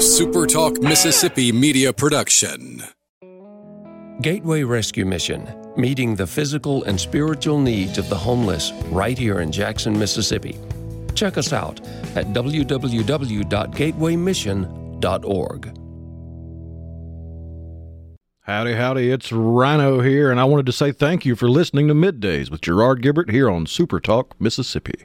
SuperTalk Mississippi media production. Gateway Rescue Mission, meeting the physical and spiritual needs of the homeless right here in Jackson, Mississippi. Check us out at www.gatewaymission.org. Howdy, howdy, it's Rhino here, and I wanted to say thank you for listening to Middays with Gerard Gibert here on Super Talk, Mississippi.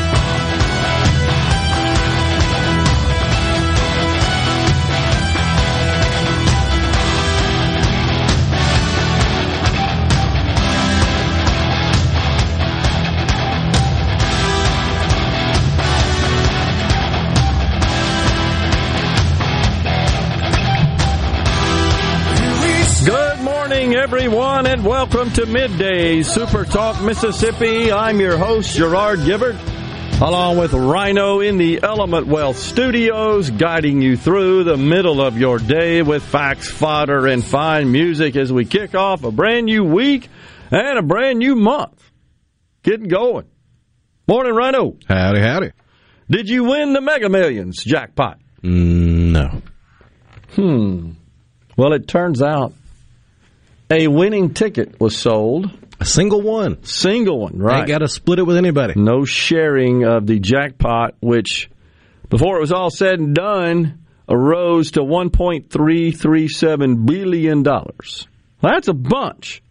Everyone, and welcome to Midday Super Talk Mississippi. I'm your host, Gerard Gibert, along with Rhino in the Element Wealth Studios, guiding you through the middle of your day with facts, fodder, and fine music as we kick off a brand new week and a brand new month. Getting going. Morning, Rhino. Howdy, howdy. Did you win the Mega Millions jackpot? Mm, no. Hmm. Well, it turns out a winning ticket was sold. A single one. Single one, right? Ain't got to split it with anybody. no sharing of the jackpot, which, before it was all said and done, arose to $1.337 billion. That's a bunch.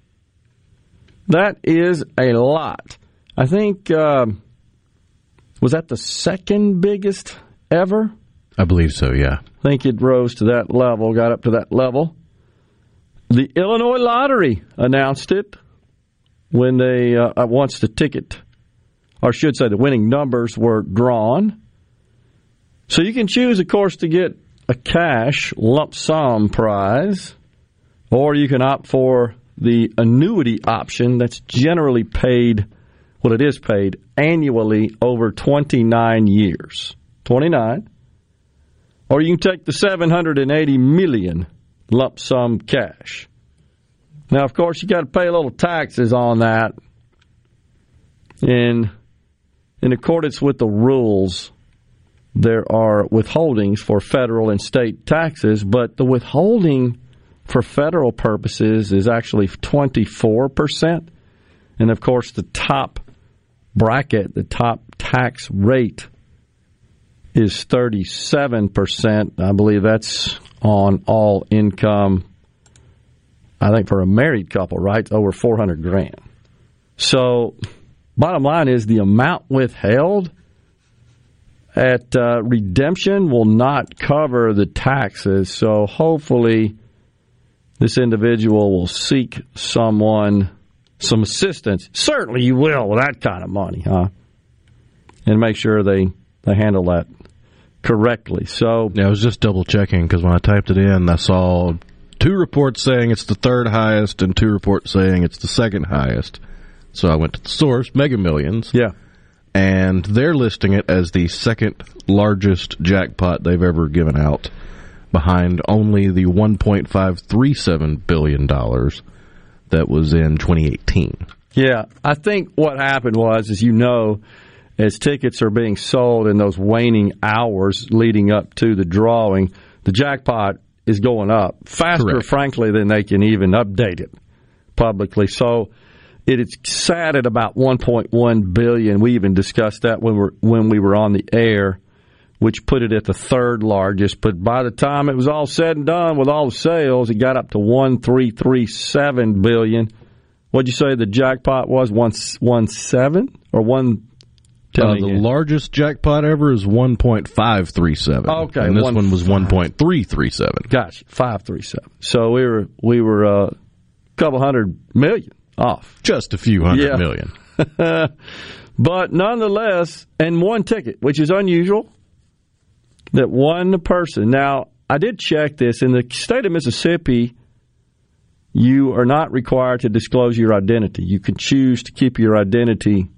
That is a lot. I think, um, was that the second biggest ever? I believe so, yeah. I think it rose to that level, got up to that level. The Illinois Lottery announced it when they uh, uh, once the ticket, or should say, the winning numbers were drawn. So you can choose, of course, to get a cash lump sum prize, or you can opt for the annuity option that's generally paid. Well, it is paid annually over 29 years. 29 or you can take the 780 million lump sum cash. Now, of course, you got to pay a little taxes on that. In in accordance with the rules, there are withholdings for federal and state taxes, but the withholding for federal purposes is actually 24%. And of course, the top bracket, the top tax rate is 37%. I believe that's on all income. I think for a married couple, right? Over 400 grand. So, bottom line is the amount withheld at uh, redemption will not cover the taxes. So, hopefully, this individual will seek someone, some assistance. Certainly, you will with that kind of money, huh? And make sure they, they handle that correctly. So Yeah, I was just double checking because when I typed it in, I saw two reports saying it's the third highest and two reports saying it's the second highest. So I went to the source, Mega Millions, yeah, and they're listing it as the second largest jackpot they've ever given out, behind only the 1.537 billion dollars that was in 2018. yeah. I think what happened was, as you know, as tickets are being sold in those waning hours leading up to the drawing, the jackpot is going up faster, Correct. frankly, than they can even update it publicly. So it is sat at about 1.1 billion. We even discussed that when we were when we were on the air, which put it at the third largest. But by the time it was all said and done with all the sales, it got up to 1.337 billion. What'd you say the jackpot was? One one seven or one? Uh, the again. largest jackpot ever is 1.537. Okay, and this one one was 1.337. Gosh, five three seven. So we were we were a uh, couple hundred million off. Just a few hundred Yeah. million. But nonetheless, and one ticket, which is unusual, that one person. Now, I did check this. In the state of Mississippi, you are not required to disclose your identity. You can choose to keep your identity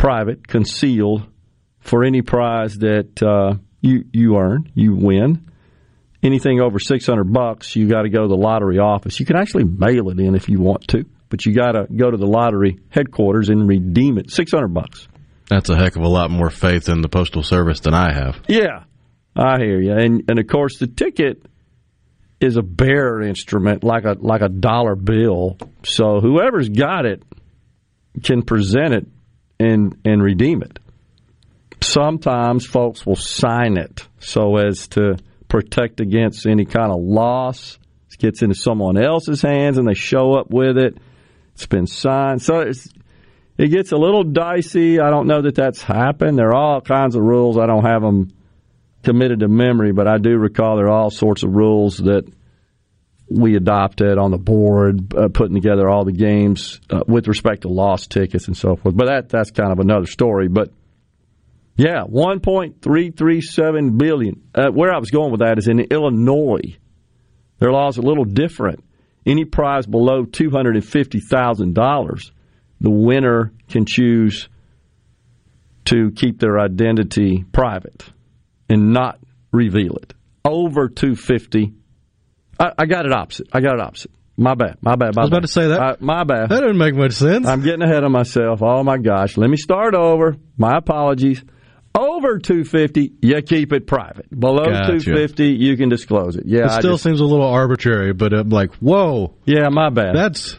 private, concealed, for any prize that uh, you you earn, you win. Anything over six hundred bucks, you got to go to the lottery office. You can actually mail it in if you want to, but you got to go to the lottery headquarters and redeem it. Six hundred bucks. That's a heck of a lot more faith in the postal service than I have. Yeah, I hear you. And and of course, the ticket is a bearer instrument, like a like a dollar bill. So whoever's got it can present it and and redeem it. Sometimes folks will sign it so as to protect against any kind of loss. It gets into someone else's hands and they show up with it. It's been signed. So it gets a little dicey. I don't know that that's happened. There are all kinds of rules. I don't have them committed to memory, but I do recall there are all sorts of rules that we adopted on the board, uh, putting together all the games uh, with respect to lost tickets and so forth. But that that's kind of another story. But yeah, one point three three seven billion. Uh, where I was going with that is in Illinois, their laws a little different. Any prize below two hundred and fifty thousand dollars, the winner can choose to keep their identity private and not reveal it. Over two fifty I, I, got it opposite. I got it opposite. My bad. My bad. My I was bad. about to say that. I, my bad. That didn't make much sense. I'm getting ahead of myself. Oh my gosh. Let me start over. My apologies. Over 250, you keep it private. Below gotcha. 250, you can disclose it. Yeah, it still just, seems a little arbitrary, but I'm like, whoa. Yeah, my bad. That's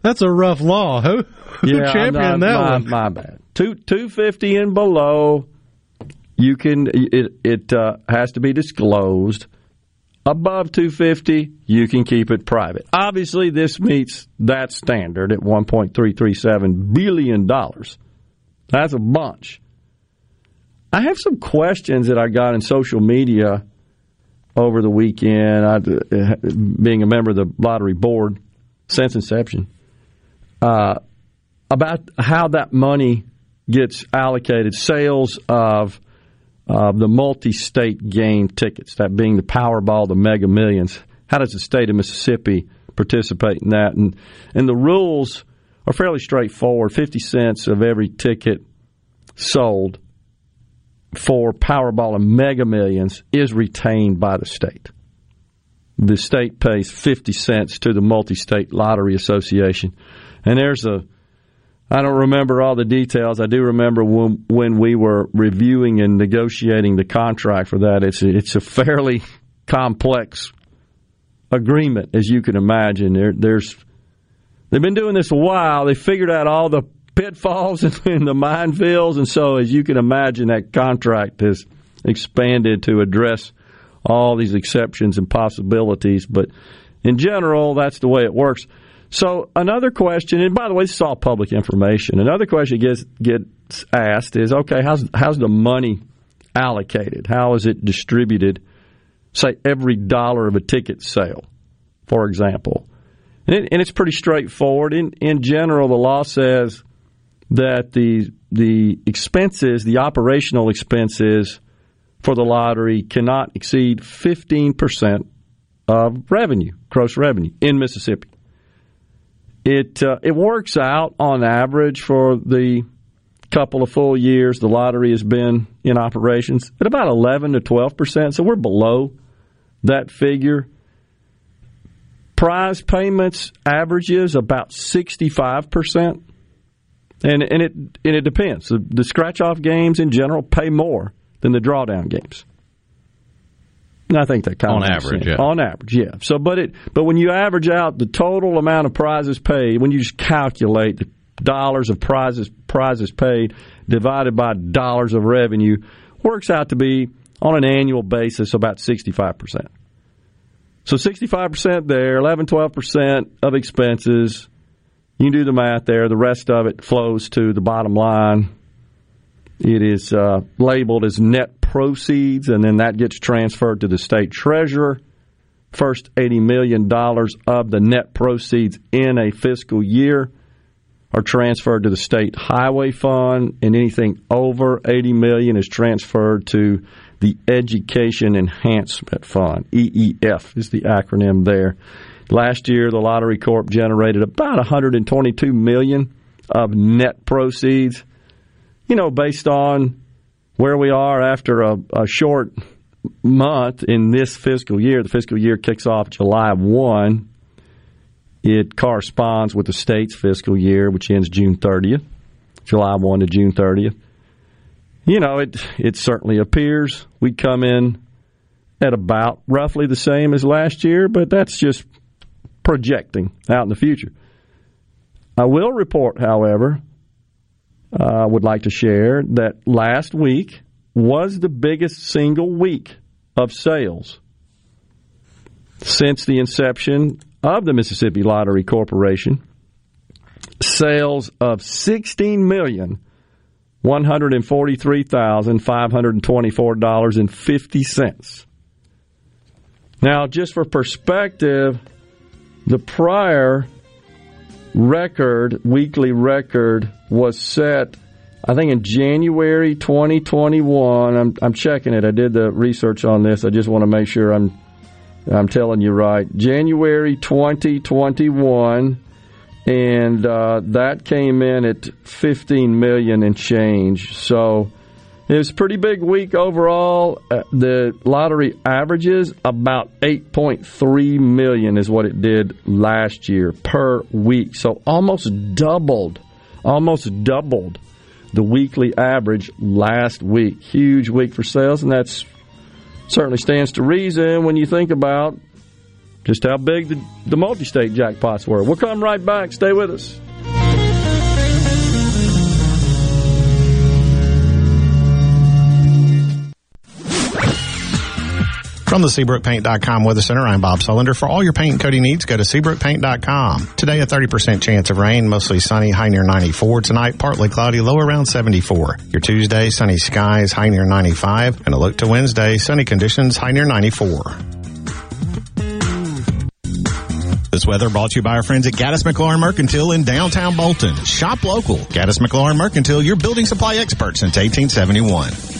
that's a rough law. Who, who yeah, championed that my, one? My bad. Two 250 and below, you can. It it uh, has to be disclosed above 250, you can keep it private. Obviously, this meets that standard at 1.337 billion dollars. That's a bunch. I have some questions that I got in social media over the weekend. I, being a member of the lottery board since inception, uh, about how that money gets allocated, sales of uh, the multi-state game tickets, that being the Powerball, the Mega Millions. How does the state of Mississippi participate in that? And and the rules are fairly straightforward. Fifty cents of every ticket sold for Powerball and Mega Millions is retained by the state. The state pays 50 cents to the Multi State Lottery Association. And there's a I don't remember all the details. I do remember when when we were reviewing and negotiating the contract for that. It's a, it's a fairly complex agreement, as you can imagine. There, there's they've been doing this a while. They figured out all the pitfalls and the minefields, and so as you can imagine, that contract has expanded to address all these exceptions and possibilities. But in general, that's the way it works. So another question, and by the way, this is all public information. Another question gets gets asked is, okay, how's how's the money allocated? How is it distributed? Say every dollar of a ticket sale, for example, and, it, and it's pretty straightforward. In in general, the law says that the the expenses, the operational expenses for the lottery, cannot exceed fifteen percent of revenue, gross revenue in Mississippi. It uh, it works out on average for the couple of full years the lottery has been in operations at about 11 to 12 percent. So we're below that figure. Prize payments averages about 65 percent, and and it and it depends. The, the scratch off games in general pay more than the drawdown games. I think that kind on of average, yeah. On average, yeah. So, but it, but when you average out the total amount of prizes paid, when you just calculate the dollars of prizes prizes paid divided by dollars of revenue, works out to be on an annual basis about sixty five percent. So sixty five percent there, 11, 12 percent of expenses. You can do the math there. The rest of it flows to the bottom line. It is uh, labeled as net proceeds, and then that gets transferred to the state treasurer. First $80 million of the net proceeds in a fiscal year are transferred to the state highway fund, and anything over 80 million is transferred to the Education Enhancement Fund. EEF is the acronym there. Last year, the Lottery Corp generated about 122 million of net proceeds. You know, based on where we are after a, a short month in this fiscal year. The fiscal year kicks off July 1. It corresponds with the state's fiscal year, which ends June 30th, July 1 to June 30th. You know, it it certainly appears we come in at about roughly the same as last year, but that's just projecting out in the future. I will report, however, uh, would like to share that last week was the biggest single week of sales since the inception of the Mississippi Lottery Corporation. Sales of sixteen million one hundred and forty three thousand five hundred and twenty four dollars and fifty cents. Now, just for perspective, the prior record, weekly record, was set, I think, in January 2021. I'm, I'm checking it. I did the research on this. I just want to make sure I'm I'm telling you right. January 2021, and uh, that came in at 15 million and change. So it was a pretty big week overall. Uh, the lottery averages about 8.3 million is what it did last year per week. So almost doubled, almost doubled the weekly average last week. Huge week for sales, and that's certainly stands to reason when you think about just how big the, the multi-state jackpots were. We'll come right back. Stay with us. From the SeabrookPaint.com Weather Center, I'm Bob Sullender. For all your paint and coating needs, go to SeabrookPaint.com. Today, a 30% chance of rain, mostly sunny, high near 94. Tonight, partly cloudy, low around 74. Your Tuesday, sunny skies, high near 95. And a look to Wednesday, sunny conditions, high near 94. This weather brought to you by our friends at Gaddis McLaurin Mercantile in downtown Bolton. Shop local. Gaddis McLaurin Mercantile, your building supply expert since 1871.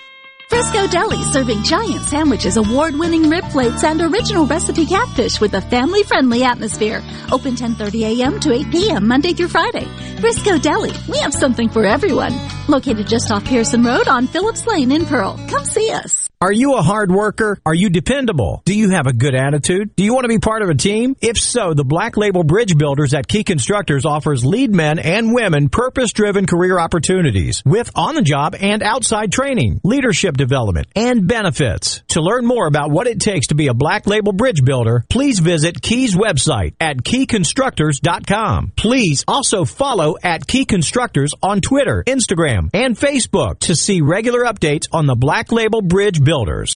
Frisco Deli serving giant sandwiches, award-winning rib plates, and original recipe catfish with a family-friendly atmosphere. Open 10:30 a.m. to 8 p.m. Monday through Friday. Frisco Deli, we have something for everyone. Located just off Pearson Road on Phillips Lane in Pearl. Come see us. Are you a hard worker? Are you dependable? Do you have a good attitude? Do you want to be part of a team? If so, the Black Label Bridge Builders at Key Constructors offers lead men and women purpose-driven career opportunities with on-the-job and outside training, leadership development, and benefits. To learn more about what it takes to be a Black Label Bridge Builder, please visit Key's website at keyconstructors.com. Please also follow at Key Constructors on Twitter, Instagram, and Facebook to see regular updates on the Black Label Bridge builders.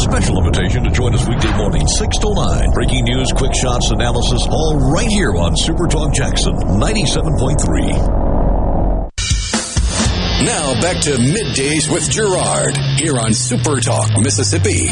special invitation to join us weekday morning, 6 to 9. Breaking news, quick shots, analysis, all right here on Super Talk Jackson 97.3. Now back to middays with Gerard here on Super Talk Mississippi.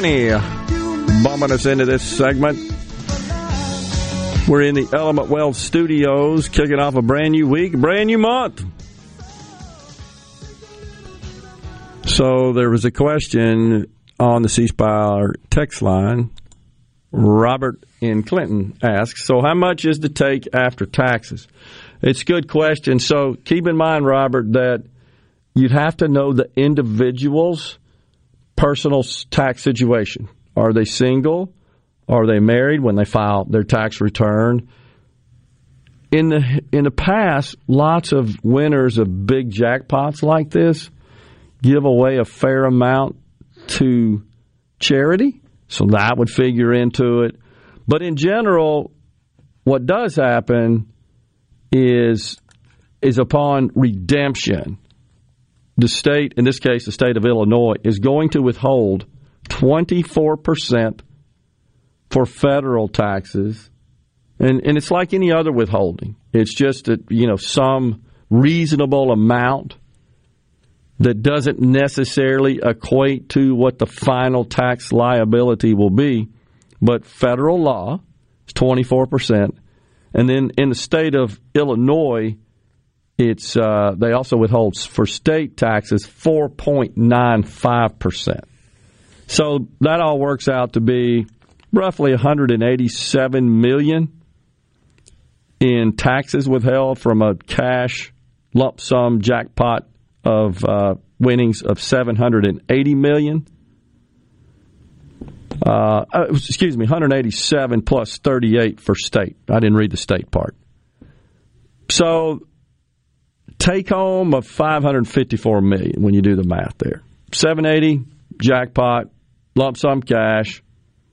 Money bumming us into this segment. We're in the Element Wealth studios, kicking off a brand new week, brand new month. So there was a question on the C Spire text line. Robert in Clinton asks, "So how much is the take after taxes?" It's a good question. So keep in mind, Robert, that you'd have to know the individual's personal tax situation. Are they single? Are they married when they file their tax return? In the in the past, lots of winners of big jackpots like this give away a fair amount to charity, so that would figure into it. But in general, what does happen is is upon redemption, the state, in this case, the state of Illinois, is going to withhold 24% for federal taxes. And, and it's like any other withholding. It's just that, you know, some reasonable amount that doesn't necessarily equate to what the final tax liability will be. But federal law is 24%. And then in the state of Illinois, it's uh, they also withhold for state taxes 4.95%. So that all works out to be roughly 187 million in taxes withheld from a cash lump sum jackpot of uh, winnings of 780 million. Uh, uh, excuse me, 187 plus 38 for state. I didn't read the state part. So take home of 554 million when you do the math there. 780 jackpot, lump sum cash,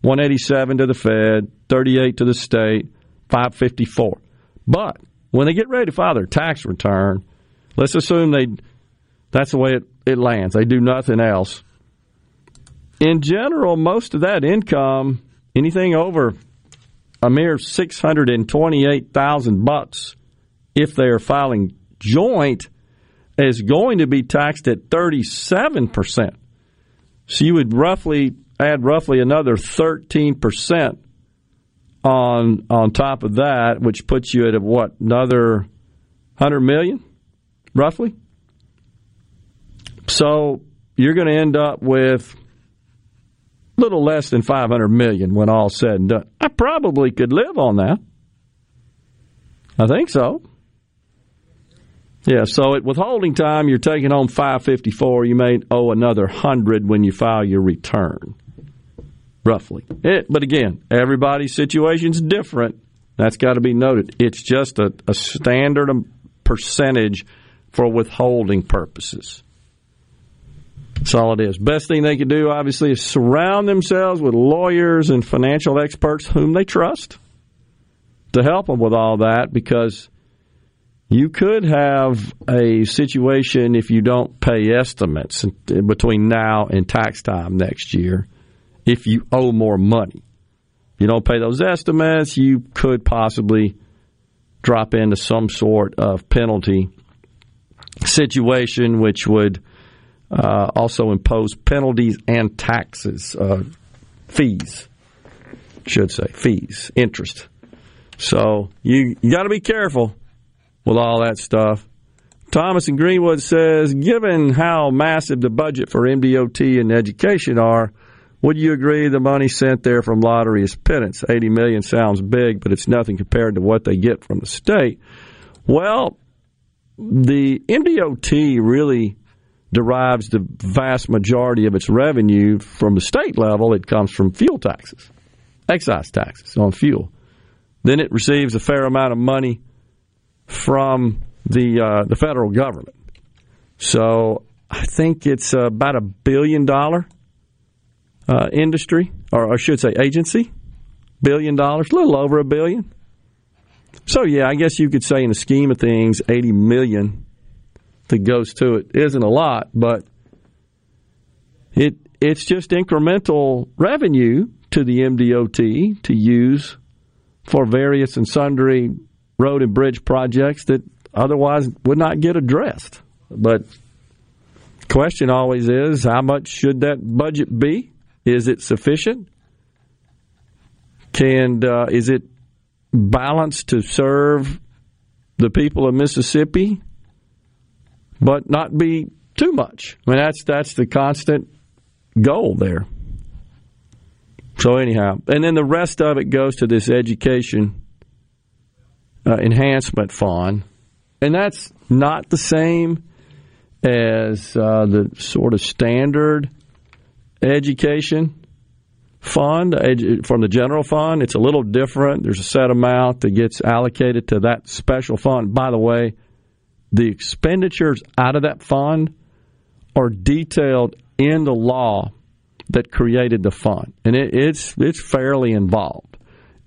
187 to the Fed, 38 to the state, 554. But when they get ready to file their tax return, let's assume they that's the way it, it lands. They do nothing else. In general, most of that income, anything over a mere 628,000 bucks if they are filing joint is going to be taxed at 37%. So you would roughly add roughly another 13% on on top of that, which puts you at a, what another 100 million roughly. So you're going to end up with a little less than 500 million when all said and done. I probably could live on that. I think so. Yeah, so at withholding time, you're taking home 554. You may owe another 100 when you file your return, roughly. It, but again, everybody's situation's different. That's got to be noted. It's just a, a standard percentage for withholding purposes. That's all it is. Best thing they could do, obviously, is surround themselves with lawyers and financial experts whom they trust to help them with all that because you could have a situation if you don't pay estimates between now and tax time next year if you owe more money. You don't pay those estimates, you could possibly drop into some sort of penalty situation, which would uh, also impose penalties and taxes, uh, fees, should say, fees, interest. So you, you got to be careful with all that stuff. Thomas in Greenwood says, given how massive the budget for MDOT and education are, would you agree the money sent there from lottery is pittance? 80 million sounds big, but it's nothing compared to what they get from the state. Well, the MDOT really derives the vast majority of its revenue from the state level. It comes from fuel taxes, excise taxes on fuel. Then it receives a fair amount of money from the uh, the federal government. So I think it's about a billion dollar uh, industry, or I should say agency, billion dollars, a little over a billion. So yeah, I guess you could say in the scheme of things, eighty million that goes to it isn't a lot, but it it's just incremental revenue to the MDOT to use for various and sundry road and bridge projects that otherwise would not get addressed. But question always is how much should that budget be? Is it sufficient? Can uh, is it balanced to serve the people of Mississippi, but not be too much? I mean, that's that's the constant goal there. So anyhow, and then the rest of it goes to this education uh, enhancement fund, and that's not the same as uh, the sort of standard education fund from the general fund. It's a little different. There's a set amount that gets allocated to that special fund. By the way, the expenditures out of that fund are detailed in the law that created the fund, and it, it's it's fairly involved.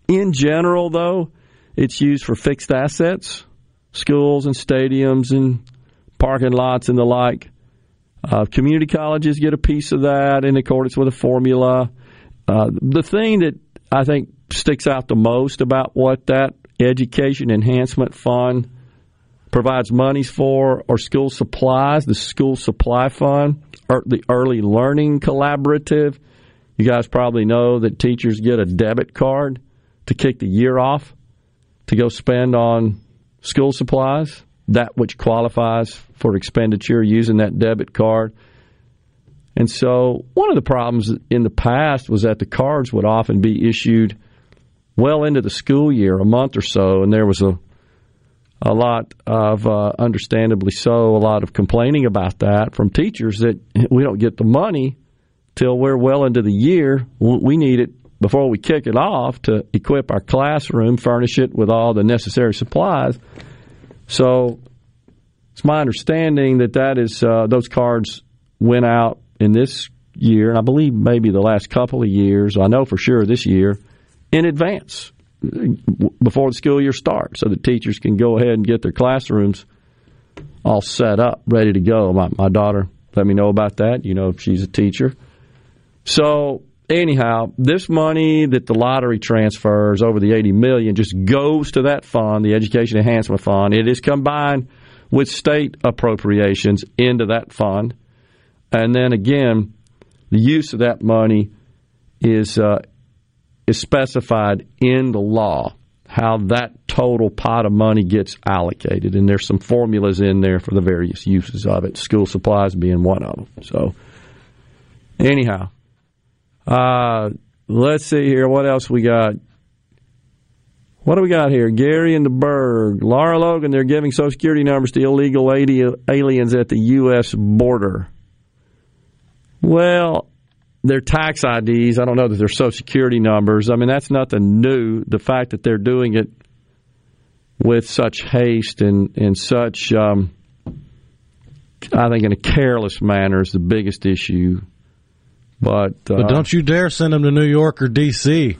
In general, though, it's used for fixed assets, schools and stadiums and parking lots and the like. Uh, community colleges get a piece of that in accordance with a formula. Uh, the thing that I think sticks out the most about what that education enhancement fund provides monies for are school supplies, the school supply fund, or the early learning collaborative. You guys probably know that teachers get a debit card to kick the year off to go spend on school supplies, that which qualifies for expenditure using that debit card. And so, one of the problems in the past was that the cards would often be issued well into the school year, a month or so, and there was a a lot of, uh, understandably so, a lot of complaining about that from teachers that we don't get the money till we're well into the year. We need it before we kick it off to equip our classroom, furnish it with all the necessary supplies. So it's my understanding that that is uh, those cards went out in this year, and I believe maybe the last couple of years. I know for sure this year in advance before the school year starts, so that teachers can go ahead and get their classrooms all set up, ready to go. My, my daughter let me know about that. You know, she's a teacher. So anyhow, this money that the lottery transfers over the 80 million just goes to that fund, the Education Enhancement Fund. It is combined with state appropriations into that fund. And then again, the use of that money is uh, is specified in the law how that total pot of money gets allocated, and there's some formulas in there for the various uses of it. School supplies being one of them. So, anyhow, uh, let's see here. What else we got? What do we got here? Gary and the Berg. Lara Logan, they're giving Social Security numbers to illegal aliens at the U.S. border. Well, their tax IDs, I don't know that they're Social Security numbers. I mean, that's nothing new. The fact that they're doing it with such haste and, and such, um, I think, in a careless manner is the biggest issue. But, uh, but don't you dare send them to New York or D.C.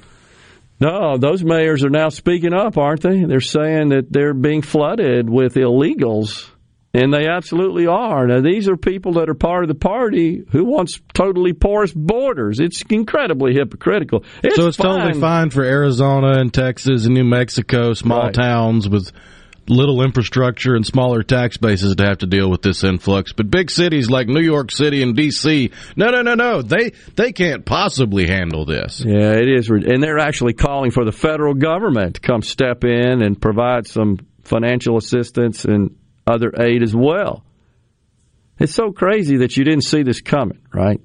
No, those mayors are now speaking up, aren't they? They're saying that they're being flooded with illegals, and they absolutely are. Now, these are people that are part of the party who wants totally porous borders. It's incredibly hypocritical. It's so it's fine. totally fine for Arizona and Texas and New Mexico, small Right. towns with little infrastructure and smaller tax bases to have to deal with this influx. But big cities like New York City and D.C., no, no, no, no, they they can't possibly handle this. Yeah, it is. And they're actually calling for the federal government to come step in and provide some financial assistance and other aid as well. It's so crazy that you didn't see this coming, right?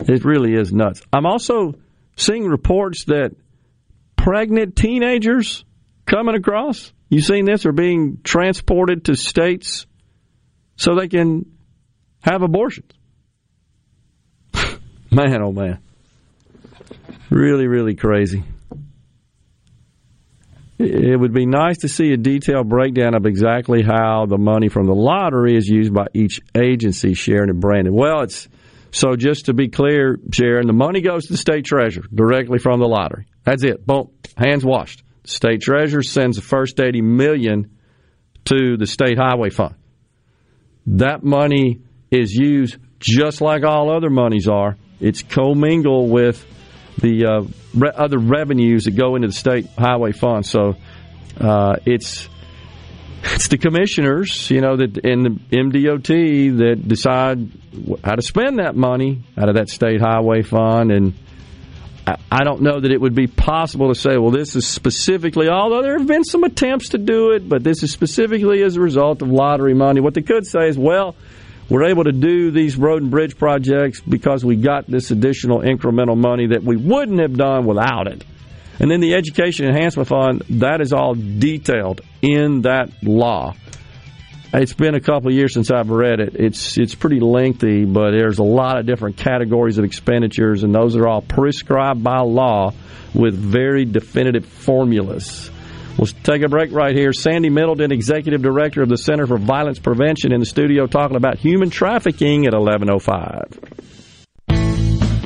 It really is nuts. I'm also seeing reports that pregnant teenagers coming across, you seen this, are being transported to states so they can have abortions. man, oh man. Really, really crazy. it would be nice to see a detailed breakdown of exactly how the money from the lottery is used by each agency, Sharon and Brandon. Well, it's so just to be clear, Sharon, the money goes to the state treasurer directly from the lottery. That's it. Boom, hands washed. State treasurer sends the first eighty million to the state highway fund. That money is used just like all other monies are. It's commingled with the uh, re- other revenues that go into the state highway fund. So uh, it's it's the commissioners, you know, that in the MDOT that decide how to spend that money out of that state highway fund. And I, don't know that it would be possible to say, well, this is specifically, although there have been some attempts to do it, but this is specifically as a result of lottery money. What they could say is, well, we're able to do these road and bridge projects because we got this additional incremental money that we wouldn't have done without it. And then the Education Enhancement Fund, that is all detailed in that law. It's been a couple of years since I've read it. It's it's pretty lengthy, but there's a lot of different categories of expenditures, and those are all prescribed by law with very definitive formulas. We'll take a break right here. Sandy Middleton, Executive Director of the Center for Violence Prevention, in the studio talking about human trafficking at 1105.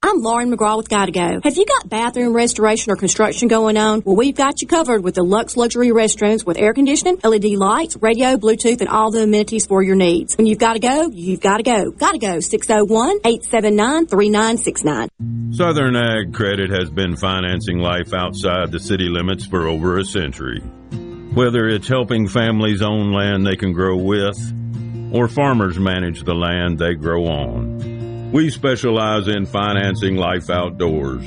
I'm Lauren McGraw with Gotta Go. Have you got bathroom restoration or construction going on? Well, we've got you covered with the Lux Luxury Restrooms with air conditioning, LED lights, radio, Bluetooth, and all the amenities for your needs. When you've got to go, you've got to go. Gotta go. 601-879-3969. Southern Ag Credit has been financing life outside the city limits for over a century. Whether it's helping families own land they can grow with, or farmers manage the land they grow on. We specialize in financing life outdoors.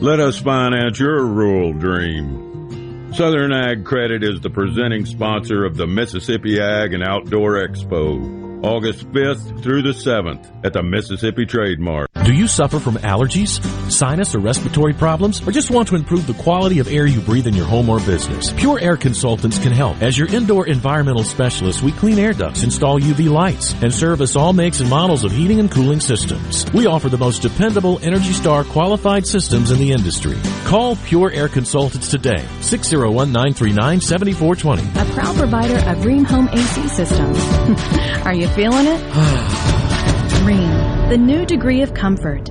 Let us finance your rural dream. Southern Ag Credit is the presenting sponsor of the Mississippi Ag and Outdoor Expo, August 5th through the 7th at the Mississippi Trade Mart. Do you suffer from allergies, sinus, or respiratory problems, or just want to improve the quality of air you breathe in your home or business? Pure Air Consultants can help. As your indoor environmental specialist, we clean air ducts, install UV lights, and service all makes and models of heating and cooling systems. We offer the most dependable Energy Star qualified systems in the industry. Call Pure Air Consultants today, 601-939-7420. A proud provider of Rheem Home AC systems. Are you feeling it? Rheem, the new degree of comfort.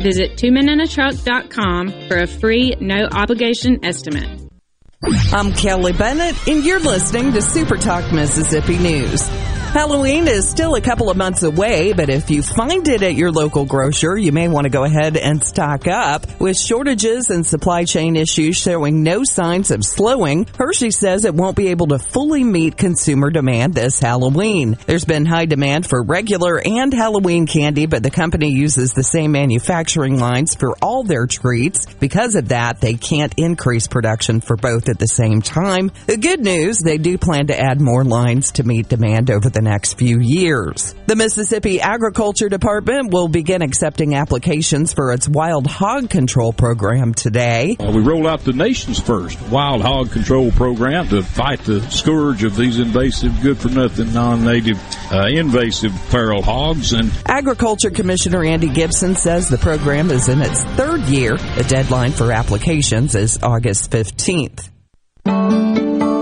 Visit twomeninatruck.com for a free, no obligation estimate. I'm Kelly Bennett, and you're listening to Super Talk Mississippi News. Halloween is still a couple of months away, but if you find it at your local grocer, you may want to go ahead and stock up. With shortages and supply chain issues showing no signs of slowing, Hershey says it won't be able to fully meet consumer demand this Halloween. There's been high demand for regular and Halloween candy, but the company uses the same manufacturing lines for all their treats. Because of that, they can't increase production for both at the same time. The good news, they do plan to add more lines to meet demand over the next few years. The Mississippi Agriculture Department will begin accepting applications for its wild hog control program today. Uh, we roll out the nation's first wild hog control program to fight the scourge of these invasive, good for nothing, non native, uh, invasive feral hogs. And Agriculture Commissioner Andy Gipson says the program is in its third year. The deadline for applications is August 15th.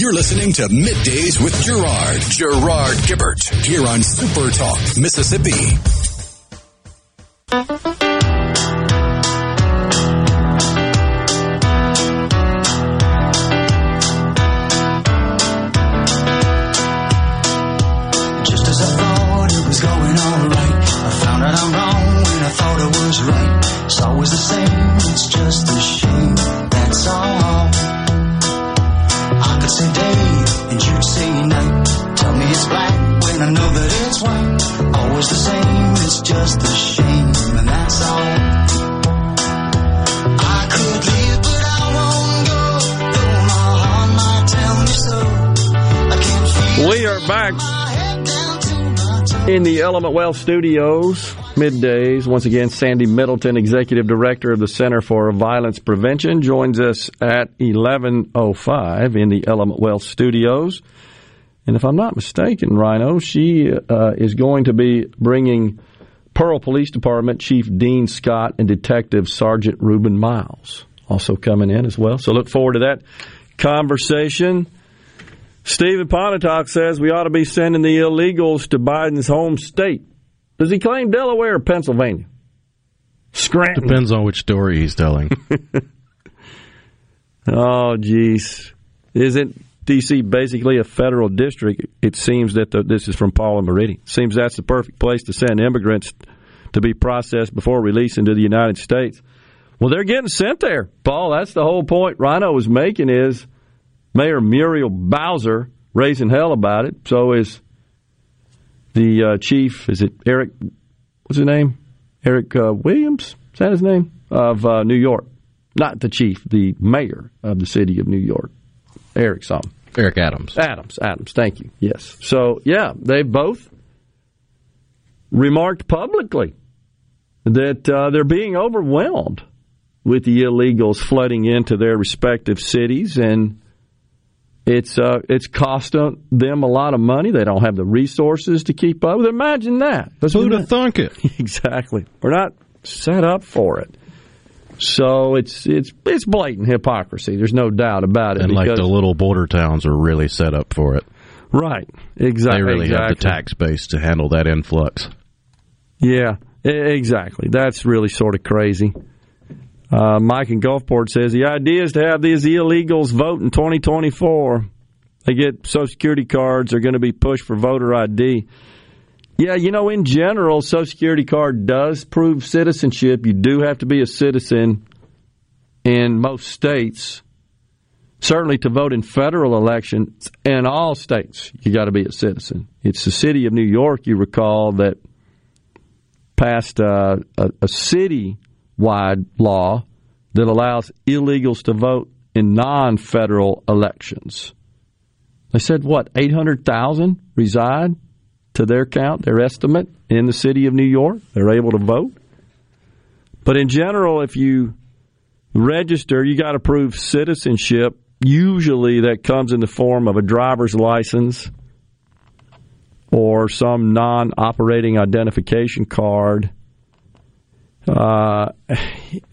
You're listening to Middays with Gerard. Gerard Gibert. Here on Super Talk, Mississippi. Just as the same, it's just a shame, and that's all. I could leave, but I won't go. Though my heart might tell me so. I can't feel We are back in the Element Wealth Studios, middays. Once again, Sandy Middleton, Executive Director of the Center for Violence Prevention, joins us at 11.05 in the Element Wealth Studios. And if I'm not mistaken, Rhino, she uh, is going to be bringing Pearl Police Department Chief Dean Scott and Detective Sergeant Reuben Miles also coming in as well. So look forward to that conversation. Stephen Pontotoc says we ought to be sending the illegals to Biden's home state. Does he claim Delaware or Pennsylvania? Scranton. Depends on which story he's telling. Oh, geez. Isn't D.C. basically a federal district? It seems that the, this is from Paula Meridian. Seems that's the perfect place to send immigrants to be processed before release into the United States. Well, they're getting sent there, Paul. That's the whole point Rhino was making is Mayor Muriel Bowser raising hell about it. So is the uh, chief, is it Eric, what's his name? Eric uh, Williams? Is that his name? Of uh, New York. Not the chief, the mayor of the city of New York. Eric something. Eric Adams. Adams, Adams, thank you. Yes. So, yeah, they both remarked publicly that uh, they're being overwhelmed with the illegals flooding into their respective cities and it's uh, it's costing them a lot of money. They don't have the resources to keep up with. Imagine that. Who'd have thunk it? exactly. We're not set up for it. So it's it's it's blatant hypocrisy. There's no doubt about it. And like the little border towns are really set up for it. right, exactly. They really have the tax base to handle that influx. Yeah, exactly. That's really sort of crazy. Uh, Mike in Gulfport says the idea is to have these illegals vote in 2024. They get Social Security cards. They're going to be pushed for voter ID. Yeah, you know, in general, Social Security card does prove citizenship. You do have to be a citizen in most states certainly to vote in federal elections in all states, you got to be a citizen. It's the city of New York, you recall, that passed uh, a, a city-wide law that allows illegals to vote in non-federal elections. They said what 800,000 reside to their count, their estimate in the city of New York. They're able to vote. But in general, if you register, you got to prove citizenship. Usually that comes in the form of a driver's license or some non operating identification card uh,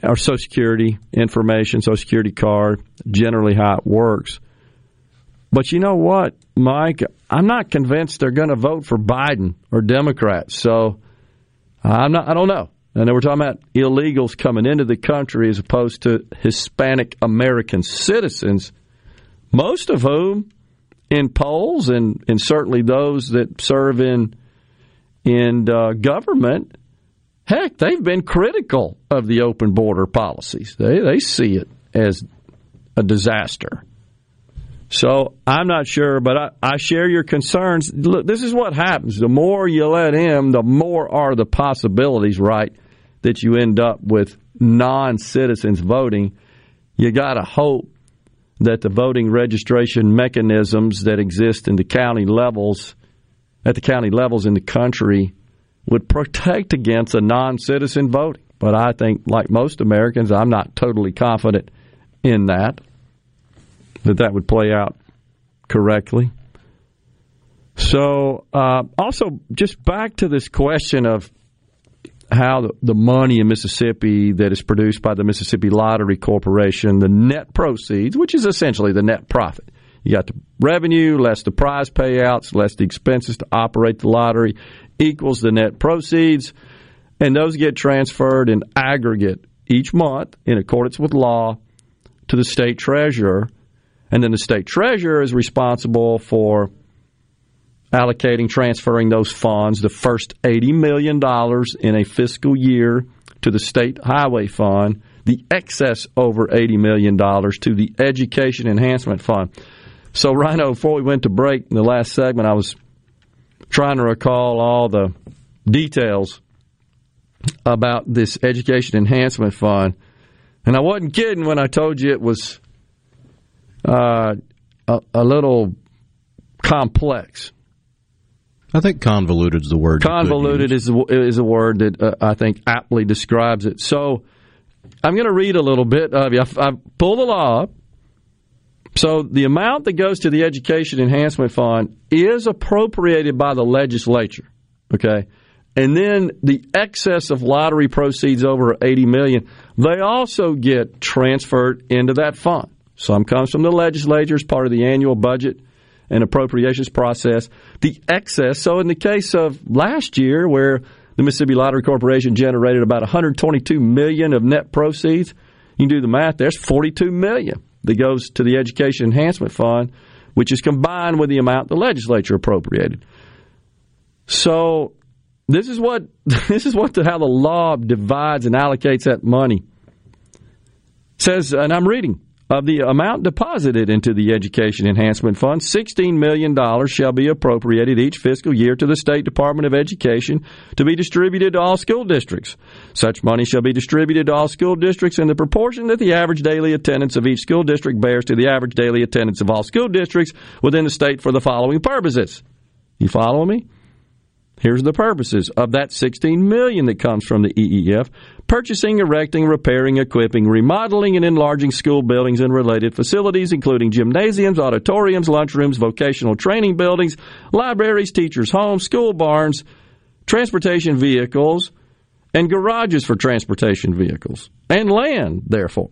or Social Security information, Social Security card, generally how it works. But you know what, Mike? I'm not convinced they're going to vote for Biden or Democrats. So I'm not. I don't know. And we're talking about illegals coming into the country as opposed to Hispanic American citizens, most of whom in polls and, and certainly those that serve in in uh, government, heck, they've been critical of the open border policies. They they see it as a disaster. So I'm not sure, but I, I share your concerns. Look, this is what happens. The more you let in, the more are the possibilities, right? that you end up with non citizens voting, you got to hope that the voting registration mechanisms that exist in the county levels, at the county levels in the country, would protect against a non citizen voting. But I think, like most Americans, I'm not totally confident in that, that that would play out correctly. So, uh, also, just back to this question of how the, money in Mississippi that is produced by the Mississippi Lottery Corporation, the net proceeds, which is essentially the net profit. You got the revenue less the prize payouts, less the expenses to operate the lottery, equals the net proceeds, and those get transferred in aggregate each month in accordance with law to the state treasurer, and then the state treasurer is responsible for allocating, transferring those funds, the first $80 million in a fiscal year to the state highway fund, the excess over $80 million to the education enhancement fund. So, Rhino, before we went to break in the last segment, I was trying to recall all the details about this education enhancement fund. And I wasn't kidding when I told you it was uh, a, a little complex. I think convoluted is the word. Convoluted is is a word that uh, I think aptly describes it. So I'm going to read a little bit of you. I, I pulled the law up. So the amount that goes to the Education Enhancement Fund is appropriated by the legislature. Okay. And then the excess of lottery proceeds over 80 million, they also get transferred into that fund. Some comes from the legislature as part of the annual budget and appropriations process. The excess, so in the case of last year where the Mississippi Lottery Corporation generated about 122 million of net proceeds, you can do the math, there's 42 million that goes to the Education Enhancement Fund, which is combined with the amount the legislature appropriated. So this is what this is what the, how the law divides and allocates that money. It says, and I'm reading of the amount deposited into the Education Enhancement Fund, $16 million shall be appropriated each fiscal year to the State Department of Education to be distributed to all school districts. Such money shall be distributed to all school districts in the proportion that the average daily attendance of each school district bears to the average daily attendance of all school districts within the state for the following purposes. You follow me? Here's the purposes of that 16 million that comes from the EEF purchasing, erecting, repairing, equipping, remodeling, and enlarging school buildings and related facilities, including gymnasiums, auditoriums, lunchrooms, vocational training buildings, libraries, teachers' homes, school barns, transportation vehicles, and garages for transportation vehicles, and land, therefore.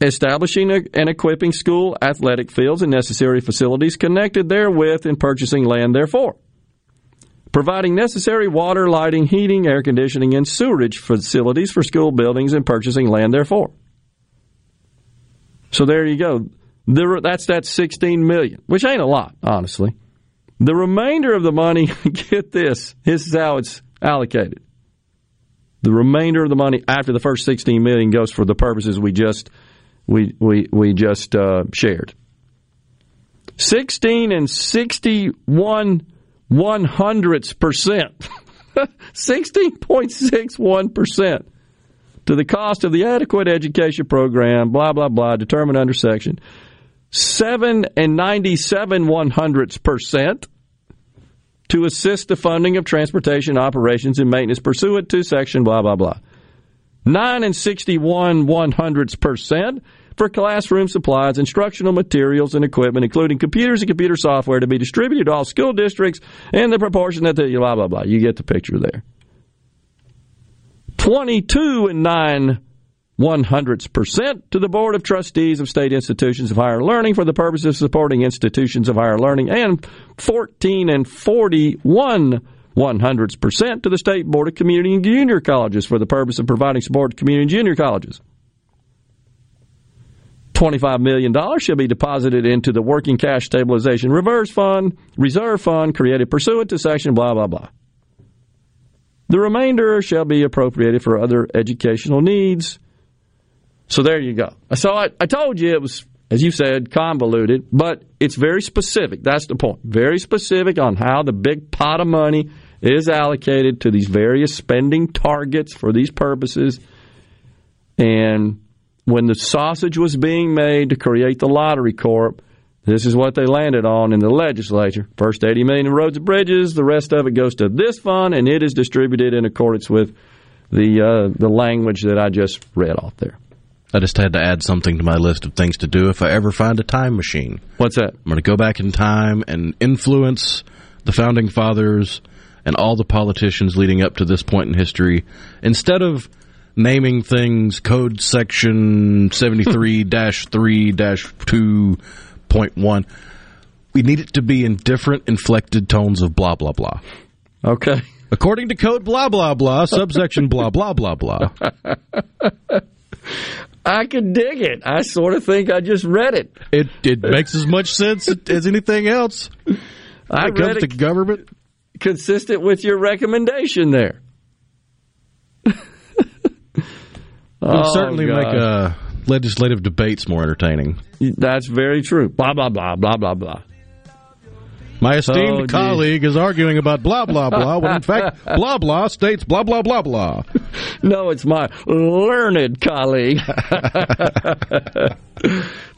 Establishing and equipping school athletic fields and necessary facilities connected therewith and purchasing land, therefore providing necessary water, lighting, heating, air conditioning, and sewerage facilities for school buildings and purchasing land therefor. So there you go. that's that 16 million, which ain't a lot, honestly. The remainder of the money, get this, this is how it's allocated. The remainder of the money after the first 16 million goes for the purposes we just we we we just uh, shared. 16 and 61 one hundredths percent. 16.61 percent to the cost of the adequate education program, blah, blah, blah, determined under section. 7 and 97 one hundredths percent to assist the funding of transportation operations and maintenance pursuant to section blah, blah, blah. 9 and 61 one hundredths percent for classroom supplies, instructional materials, and equipment, including computers and computer software to be distributed to all school districts in the proportion that the blah, blah, blah. You get the picture there. 22 and 9 one hundredths percent to the Board of Trustees of State Institutions of Higher Learning for the purpose of supporting institutions of higher learning, and 14 and 41 one hundredths percent to the State Board of Community and Junior Colleges for the purpose of providing support to community and junior colleges. $25 million shall be deposited into the Working Cash Stabilization Reverse Fund, Reserve Fund created pursuant to section blah, blah, blah. The remainder shall be appropriated for other educational needs. So there you go. So I, I told you it was, as you said, convoluted, but it's very specific. That's the point. Very specific on how the big pot of money is allocated to these various spending targets for these purposes. And when the sausage was being made to create the lottery corp, this is what they landed on in the legislature. First 80 million in roads and bridges, the rest of it goes to this fund, and it is distributed in accordance with the uh, the language that I just read off there. I just had to add something to my list of things to do if I ever find a time machine. What's that? I'm going to go back in time and influence the founding fathers and all the politicians leading up to this point in history. Instead of naming things code section 73 3 2.1, we need it to be in different inflected tones of blah, blah, blah. Okay. According to code blah, blah, blah, subsection blah, blah, blah, blah. I can dig it. I sort of think I just read it. It it makes as much sense as anything else. I When it comes read to it government. consistent with your recommendation there. It'll Oh, certainly make uh, legislative debates more entertaining. That's very true. Blah blah blah blah blah blah. My oh, esteemed Oh, colleague is arguing about blah blah blah when in fact blah blah states blah blah blah blah. No, it's my learned colleague.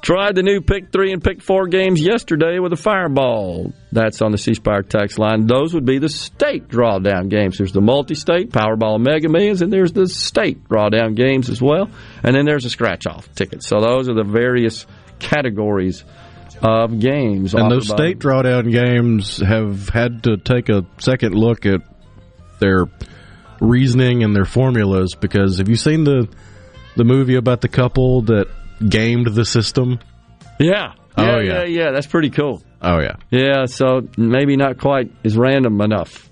Tried the new pick three and pick four games yesterday with a fireball. That's on the C Spire text line. Those would be the state drawdown games. There's the multi state, Powerball Mega Millions, and there's the state drawdown games as well. And then there's a scratch off ticket. So those are the various categories of games. And those state drawdown games have had to take a second look at their reasoning and their formulas because have you seen the the movie about the couple that gamed the system? Yeah. Oh, yeah, yeah. yeah, yeah. That's pretty cool. Oh yeah. Yeah, so maybe not quite as random enough.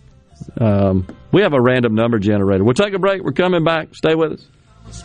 Um, we have a random number generator. We'll take a break. We're coming back. Stay with us.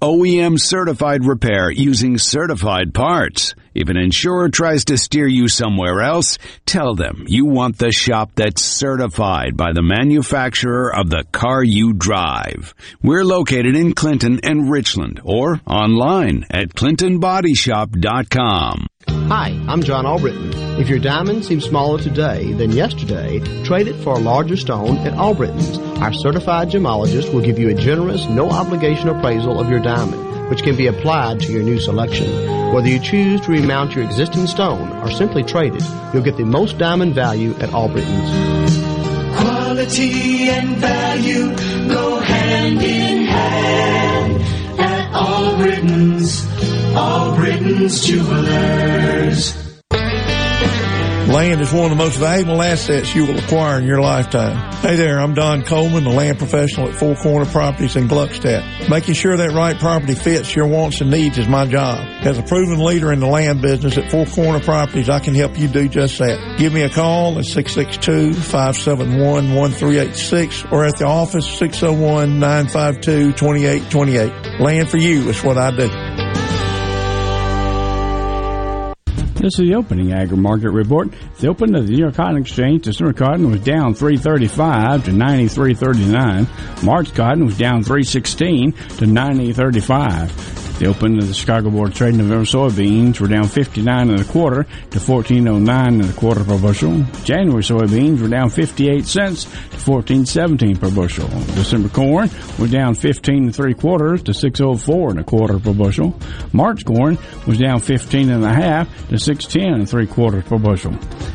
OEM certified repair using certified parts? If an insurer tries to steer you somewhere else, tell them you want the shop that's certified by the manufacturer of the car you drive. We're located in Clinton and Richland or online at clintonbodyshop.com. Hi, I'm John Albritton. If your diamond seems smaller today than yesterday, trade it for a larger stone at Albritton's. Our certified gemologist will give you a generous, no obligation appraisal of your diamond, which can be applied to your new selection. Whether you choose to remount your existing stone or simply trade it, you'll get the most diamond value at Albritton's. Quality and value go hand in hand at Albritton's. Albritton's Jewelers. Land is one of the most valuable assets you will acquire in your lifetime. Hey there, I'm Don Coleman, the land professional at Four Corner Properties in Gluckstadt. Making sure that right property fits your wants and needs is my job. As a proven leader in the land business at Four Corner Properties, I can help you do just that. Give me a call at 662-571-1386 or at the office 601-952-2828. Land for you is what I do. This is the opening agri market report. The open of the New York Cotton Exchange, December cotton was down 335 to 93.39. March cotton was down 316 to 90.35. The open of the Chicago Board of Trade November soybeans were down 59 and a quarter to 14.09 and a quarter per bushel. January soybeans were down 58 cents to 14.17 per bushel. December corn was down 15 and three quarters to 6.04 and a quarter per bushel. March corn was down 15 and a half to 6.10 and three quarters per bushel.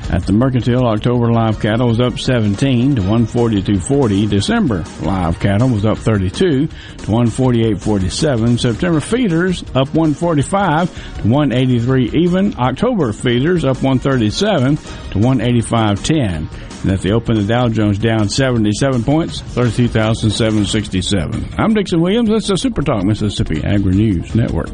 At the Mercantile, October live cattle was up 17 to 142.40. December live cattle was up 32 to 148.47. September feeder feeders up 145 to 183 even. October feeders up 137 to 185.10. And at the open, the Dow Jones down 77 points, 32,767. I'm Dixon Williams. This is Super Talk Mississippi Agri News Network.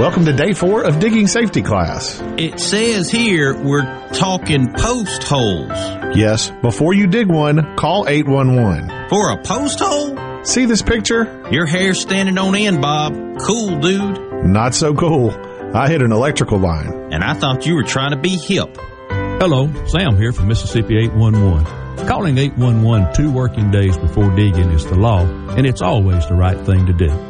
Welcome to day four of digging safety class. It says here we're talking post holes. Yes, before you dig one, call 811. For a post hole? See this picture? Your hair's standing on end, Bob. Cool, dude. Not so cool. I hit an electrical line. And I thought you were trying to be hip. Hello, Sam here from Mississippi 811. Calling 811 two working days before digging is the law, and it's always the right thing to do.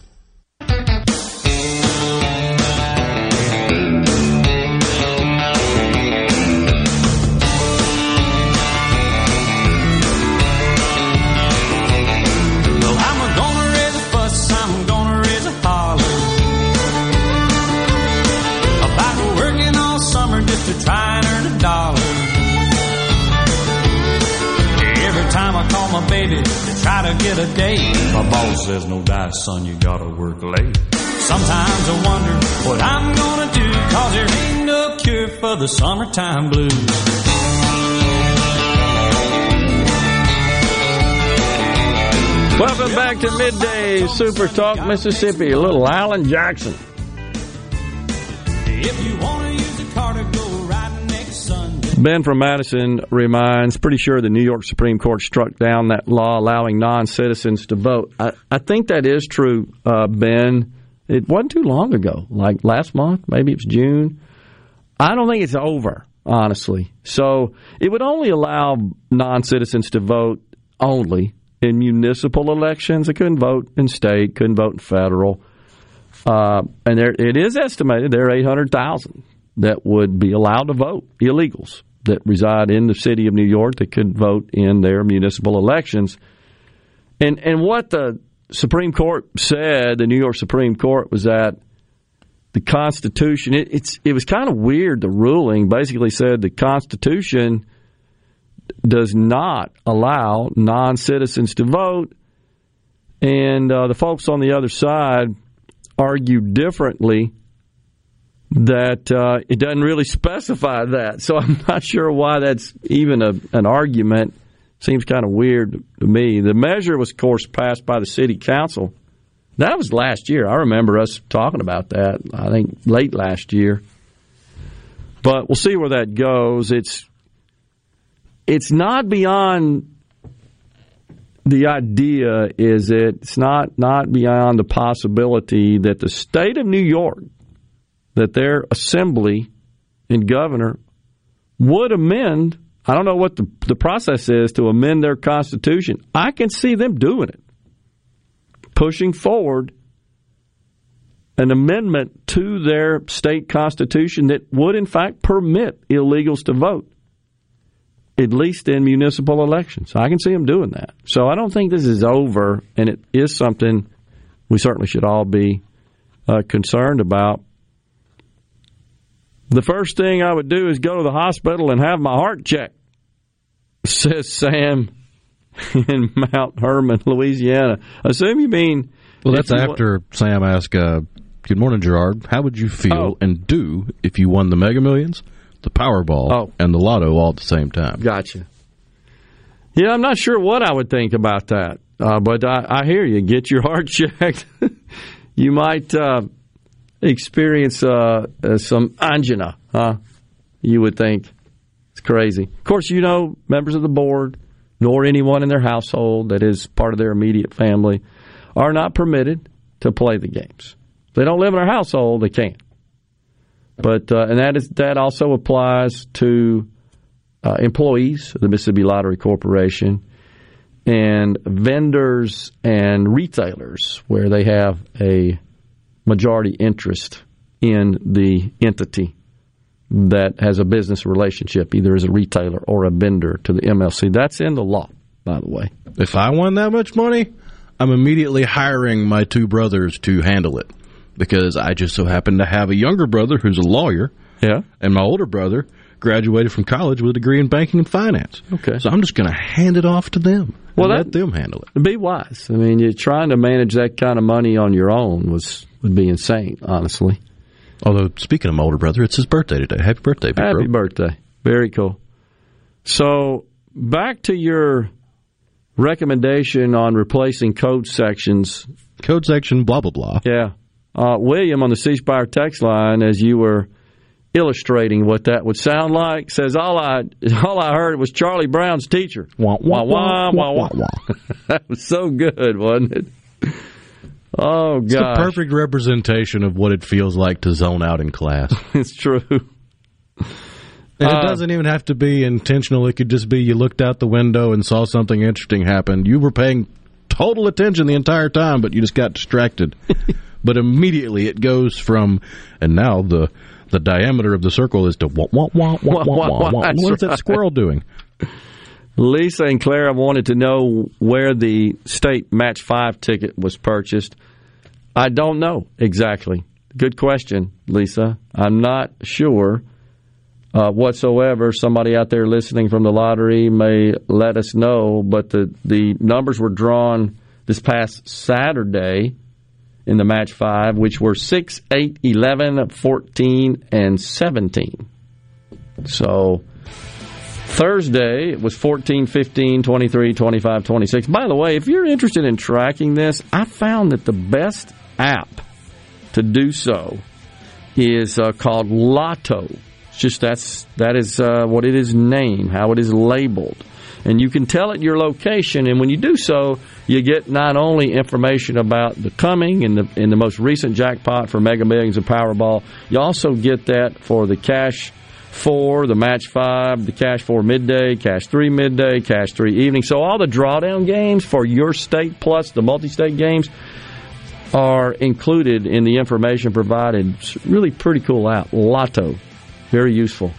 Baby to try to get a date, my boss says, No dice, son, you gotta work late. Sometimes I wonder what I'm gonna do, cause there ain't no cure for the summertime blues. Welcome back to Midday Super Talk Mississippi. A little Alan Jackson. Ben from Madison reminds, pretty sure the New York Supreme Court struck down that law allowing non citizens to vote. I, I think that is true, uh, Ben. It wasn't too long ago, like last month, maybe it was June. I don't think it's over, honestly. So it would only allow non citizens to vote only in municipal elections. They couldn't vote in state, couldn't vote in federal. Uh, and there, it is estimated there are 800,000 that would be allowed to vote, illegals that reside in the city of New York that could vote in their municipal elections. And and what the Supreme Court said, the New York Supreme Court, was that the Constitution. It, it's it was kind of weird. The ruling basically said the Constitution does not allow non citizens to vote, and uh, the folks on the other side argued differently that uh, it doesn't really specify that. So I'm not sure why that's even a, an argument. Seems kind of weird to me. The measure was, of course, passed by the city council. That was last year. I remember us talking about that. I think late last year. But we'll see where that goes. It's it's not beyond the idea is that it's not not beyond the possibility that the state of New York, that their assembly and governor would amend. I don't know what the, the process is to amend their constitution. I can see them doing it, pushing forward an amendment to their state constitution that would, in fact, permit illegals to vote, at least in municipal elections. I can see them doing that. So I don't think this is over, and it is something we certainly should all be uh, concerned about. The first thing I would do is go to the hospital and have my heart checked, says Sam in Mount Hermon, Louisiana. I assume you mean. Well, that's after wa- Sam asked, uh, Good morning, Gerard. How would you feel Oh. and do if you won the Mega Millions, the Powerball, Oh. and the Lotto all at the same time? Gotcha. Yeah, I'm not sure what I would think about that, uh, but I, I hear you. Get your heart checked. you might uh, experience uh, uh, some angina, huh? You would think. It's crazy. Of course, you know, members of the board, nor anyone in their household that is part of their immediate family, are not permitted to play the games. If they don't live in our household, they can't. But uh, and that is that also applies to uh, employees of the Mississippi Lottery Corporation and vendors and retailers where they have a majority interest in the entity that has a business relationship, either as a retailer or a vendor to the MLC. That's in the law, by the way. If I won that much money, I'm immediately hiring my two brothers to handle it because I just so happen to have a younger brother who's a lawyer. Yeah. And my older brother graduated from college with a degree in banking and finance. Okay. So I'm just going to hand it off to them. Well, and that- let them handle it. Be wise. I mean, you're trying to manage that kind of money on your own was would be insane, honestly. Although, speaking of my older brother, it's his birthday today. Happy birthday, big Happy bro. birthday. Very cool. So, back to your recommendation on replacing code sections. Code section, blah, blah, blah. Yeah. Uh, William on the C Spire text line, as you were illustrating what that would sound like, says all I all I heard was Charlie Brown's teacher. Wah, wah, wah, wah, wah, that was so good, wasn't it? Oh god. It's the perfect representation of what it feels like to zone out in class. it's true. And Uh, it doesn't even have to be intentional. It could just be you looked out the window and saw something interesting happen. You were paying total attention the entire time, but you just got distracted. but immediately it goes from, and now the the diameter of the circle is to wah wah wah wah wah wah. wah. What is that squirrel doing? Lisa and Clara wanted to know where the state match five ticket was purchased. I don't know exactly. Good question, Lisa. I'm not sure uh, whatsoever. Somebody out there listening from the lottery may let us know, but the, the numbers were drawn this past Saturday in the match five, which were 6, 8, 11, 14, and 17. So Thursday, it was 14, 15, 23, 25, 26. By the way, if you're interested in tracking this, I found that the best app to do so is uh, called Lotto. It's just that's that is uh, what it is named, how it is labeled, and you can tell it your location. And when you do so, you get not only information about the coming and the in the most recent jackpot for Mega Millions and Powerball, you also get that for the cash four, the match five, the cash four midday, cash three midday, cash three evening. So all the drawdown games for your state plus the multi-state games are included in the information provided. It's really pretty cool app. Lotto. Very useful.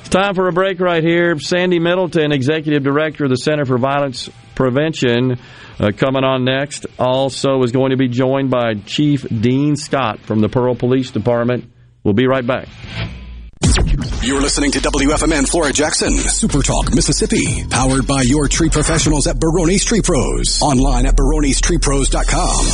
It's time for a break right here. Sandy Middleton, Executive Director of the Center for Violence Prevention, uh, coming on next. Also is going to be joined by Chief Dean Scott from the Pearl Police Department. We'll be right back. You're listening to WFMN Flora Jackson, Super Talk, Mississippi, powered by your tree professionals at Barone's Tree Pros. Online at baronestreepros.com.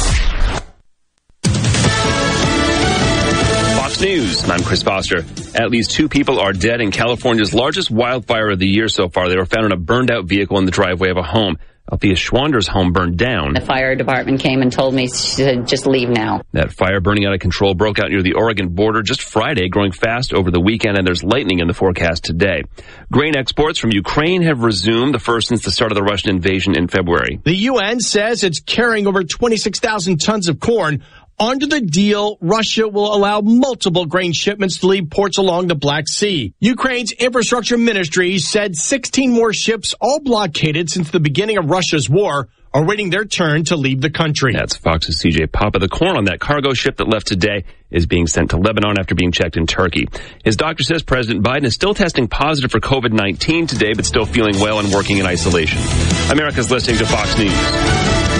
Fox News. I'm Chris Foster. At least two people are dead in California's largest wildfire of the year so far. They were found in a burned out vehicle in the driveway of a home. Althea Schwander's home burned down. The fire department came and told me to just leave now. That fire burning out of control broke out near the Oregon border just Friday, growing fast over the weekend, and there's lightning in the forecast today. Grain exports from Ukraine have resumed, the first since the start of the Russian invasion in February. The UN says it's carrying over 26,000 tons of corn. Under the deal, Russia will allow multiple grain shipments to leave ports along the Black Sea. Ukraine's infrastructure ministry said 16 more ships, all blockaded since the beginning of Russia's war, are waiting their turn to leave the country. That's Fox's CJ Papa. The corn on that cargo ship that left today is being sent to Lebanon after being checked in Turkey. His doctor says President Biden is still testing positive for COVID-19 today, but still feeling well and working in isolation. America's listening to Fox News.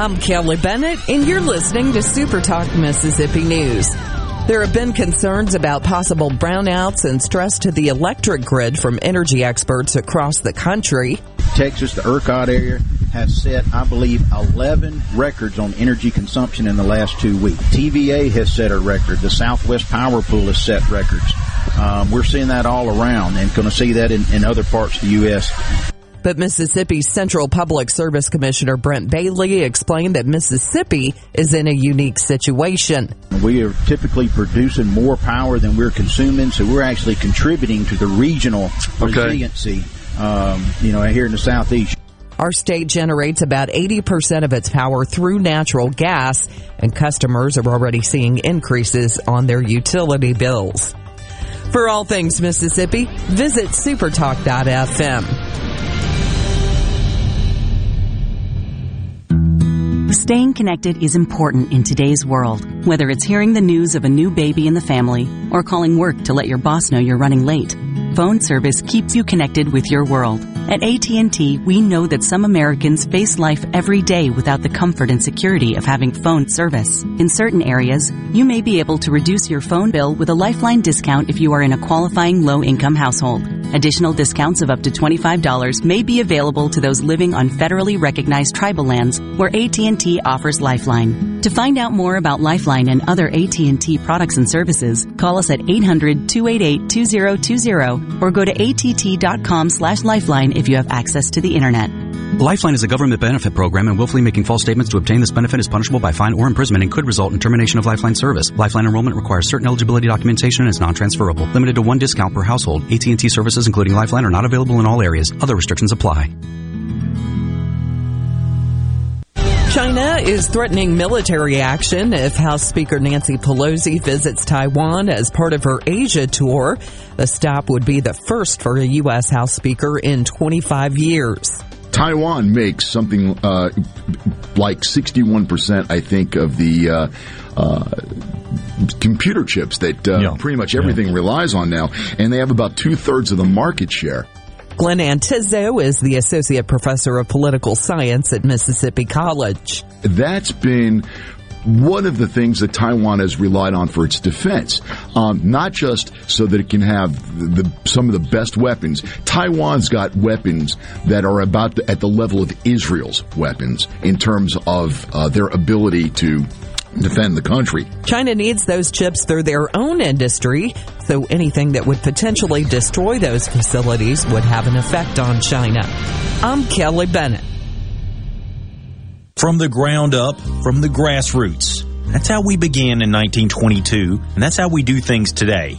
I'm Kelly Bennett, and you're listening to Super Talk Mississippi News. There have been concerns about possible brownouts and stress to the electric grid from energy experts across the country. Texas, the ERCOT area, has set, I believe, 11 records on energy consumption in the last two weeks. TVA has set a record. The Southwest Power Pool has set records. Um, we're seeing that all around and going to see that in, in other parts of the U.S. But Mississippi's Central Public Service Commissioner Brent Bailey explained that Mississippi is in a unique situation. We are typically producing more power than we're consuming, so we're actually contributing to the regional resiliency, um, you know, here in the southeast. Our state generates about 80% of its power through natural gas, and customers are already seeing increases on their utility bills. For all things Mississippi, visit supertalk.fm. Staying connected is important in today's world, whether it's hearing the news of a new baby in the family or calling work to let your boss know you're running late. Phone service keeps you connected with your world. At AT&T, we know that some Americans face life every day without the comfort and security of having phone service. In certain areas, you may be able to reduce your phone bill with a lifeline discount if you are in a qualifying low-income household. Additional discounts of up to $25 may be available to those living on federally recognized tribal lands where AT&T offers Lifeline. To find out more about Lifeline and other AT&T products and services, call us at 800-288-2020 or go to att.com slash lifeline if you have access to the internet. Lifeline is a government benefit program, and willfully making false statements to obtain this benefit is punishable by fine or imprisonment and could result in termination of Lifeline service. Lifeline enrollment requires certain eligibility documentation and is non-transferable. Limited to one discount per household. AT&T services, including Lifeline, are not available in all areas. Other restrictions apply. China is threatening military action if House Speaker Nancy Pelosi visits Taiwan as part of her Asia tour. The stop would be the first for a U.S. House Speaker in 25 years. Taiwan makes something uh, like 61%, I think, of the uh, uh, computer chips that uh, Yeah. pretty much everything Yeah. relies on now, and they have about two thirds of the market share. Glenn Antizzo is the Associate Professor of Political Science at Mississippi College. That's been one of the things that Taiwan has relied on for its defense, um, not just so that it can have the, the, some of the best weapons. Taiwan's got weapons that are about the, at the level of Israel's weapons in terms of uh, their ability to defend the country. China needs those chips through their own industry, so anything that would potentially destroy those facilities would have an effect on China. I'm Kelly Bennett. From the ground up, from the grassroots. That's how we began in 1922, and that's how we do things today.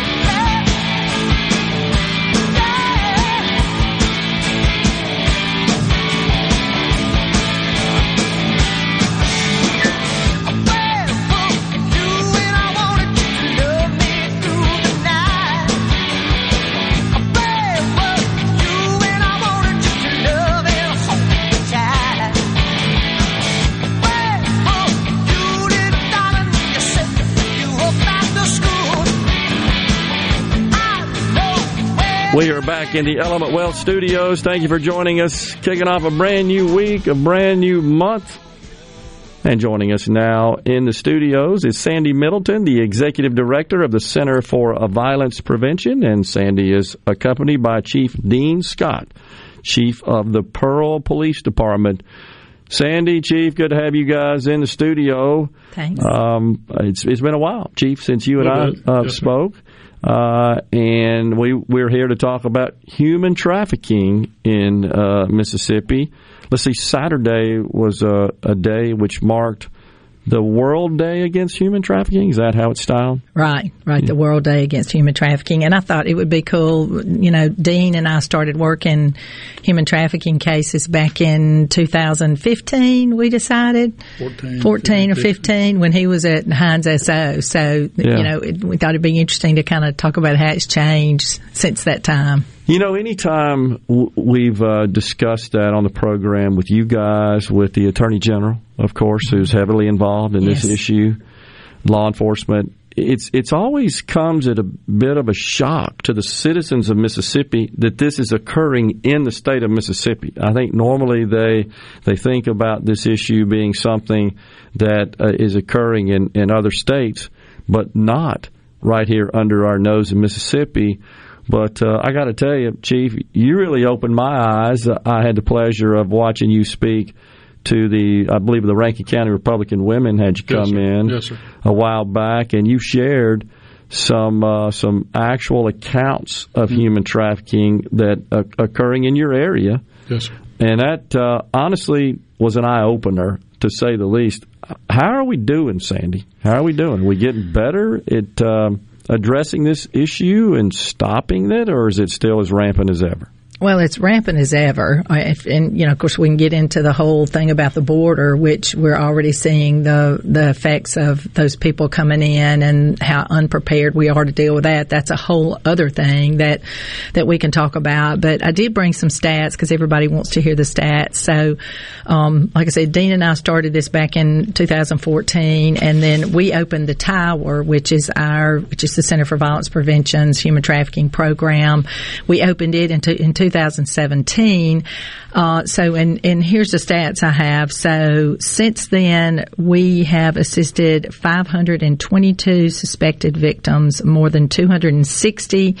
We are back in the Element Wealth studios. Thank you for joining us. Kicking off a brand new week, a brand new month. And joining us now in the studios is Sandy Middleton, the Executive Director of the Center for Violence Prevention. And Sandy is accompanied by Chief Dean Scott, Chief of the Pearl Police Department. Sandy, Chief, good to have you guys in the studio. Thanks. Um, it's, it's been a while, Chief, since you and I Little bit. uh, Yes, sir. Uh, and we we're here to talk about human trafficking in uh, Mississippi. Let's see, Saturday was a, a day which marked the World Day Against Human Trafficking. Is that how it's styled? Right, right. The World Day Against Human Trafficking. And I thought it would be cool. You know, Dean and I started working human trafficking cases back in 2015, we decided. 14, 14 or 15 when he was at Hinds SO. So, Yeah. you know, it, we thought it'd be interesting to kind of talk about how it's changed since that time. You know, anytime w- we've uh, discussed that on the program with you guys, with the Attorney General, of course, who's heavily involved in this issue, law enforcement, it's it's always comes at a bit of a shock to the citizens of Mississippi that this is occurring in the state of Mississippi. I think normally they they think about this issue being something that uh, is occurring in, in other states, but not right here under our nose in Mississippi. But uh, I got to tell you, Chief, you really opened my eyes. I had the pleasure of watching you speak to the, I believe, the Rankin County Republican women had you Yes, come sir. in Yes, a while back, and you shared some uh, some actual accounts of Mm-hmm. human trafficking that uh, occurring in your area. Yes, sir. And that uh, honestly was an eye opener, to say the least. How are we doing, Sandy? How are we doing? Are we getting better at um, addressing this issue and stopping it, or is it still as rampant as ever? Well, it's rampant as ever. And, you know, of course, we can get into the whole thing about the border, which we're already seeing the, the effects of those people coming in and how unprepared we are to deal with that. That's a whole other thing that, that we can talk about. But I did bring some stats because everybody wants to hear the stats. So, um, like I said, Dean and I started this back in 2014 and then we opened the Tower, which is our, which is the Center for Violence Prevention's human trafficking program. We opened it in, two- in 2017. Uh, so, and, and here's the stats I have. So, since then, we have assisted 522 suspected victims. More than 260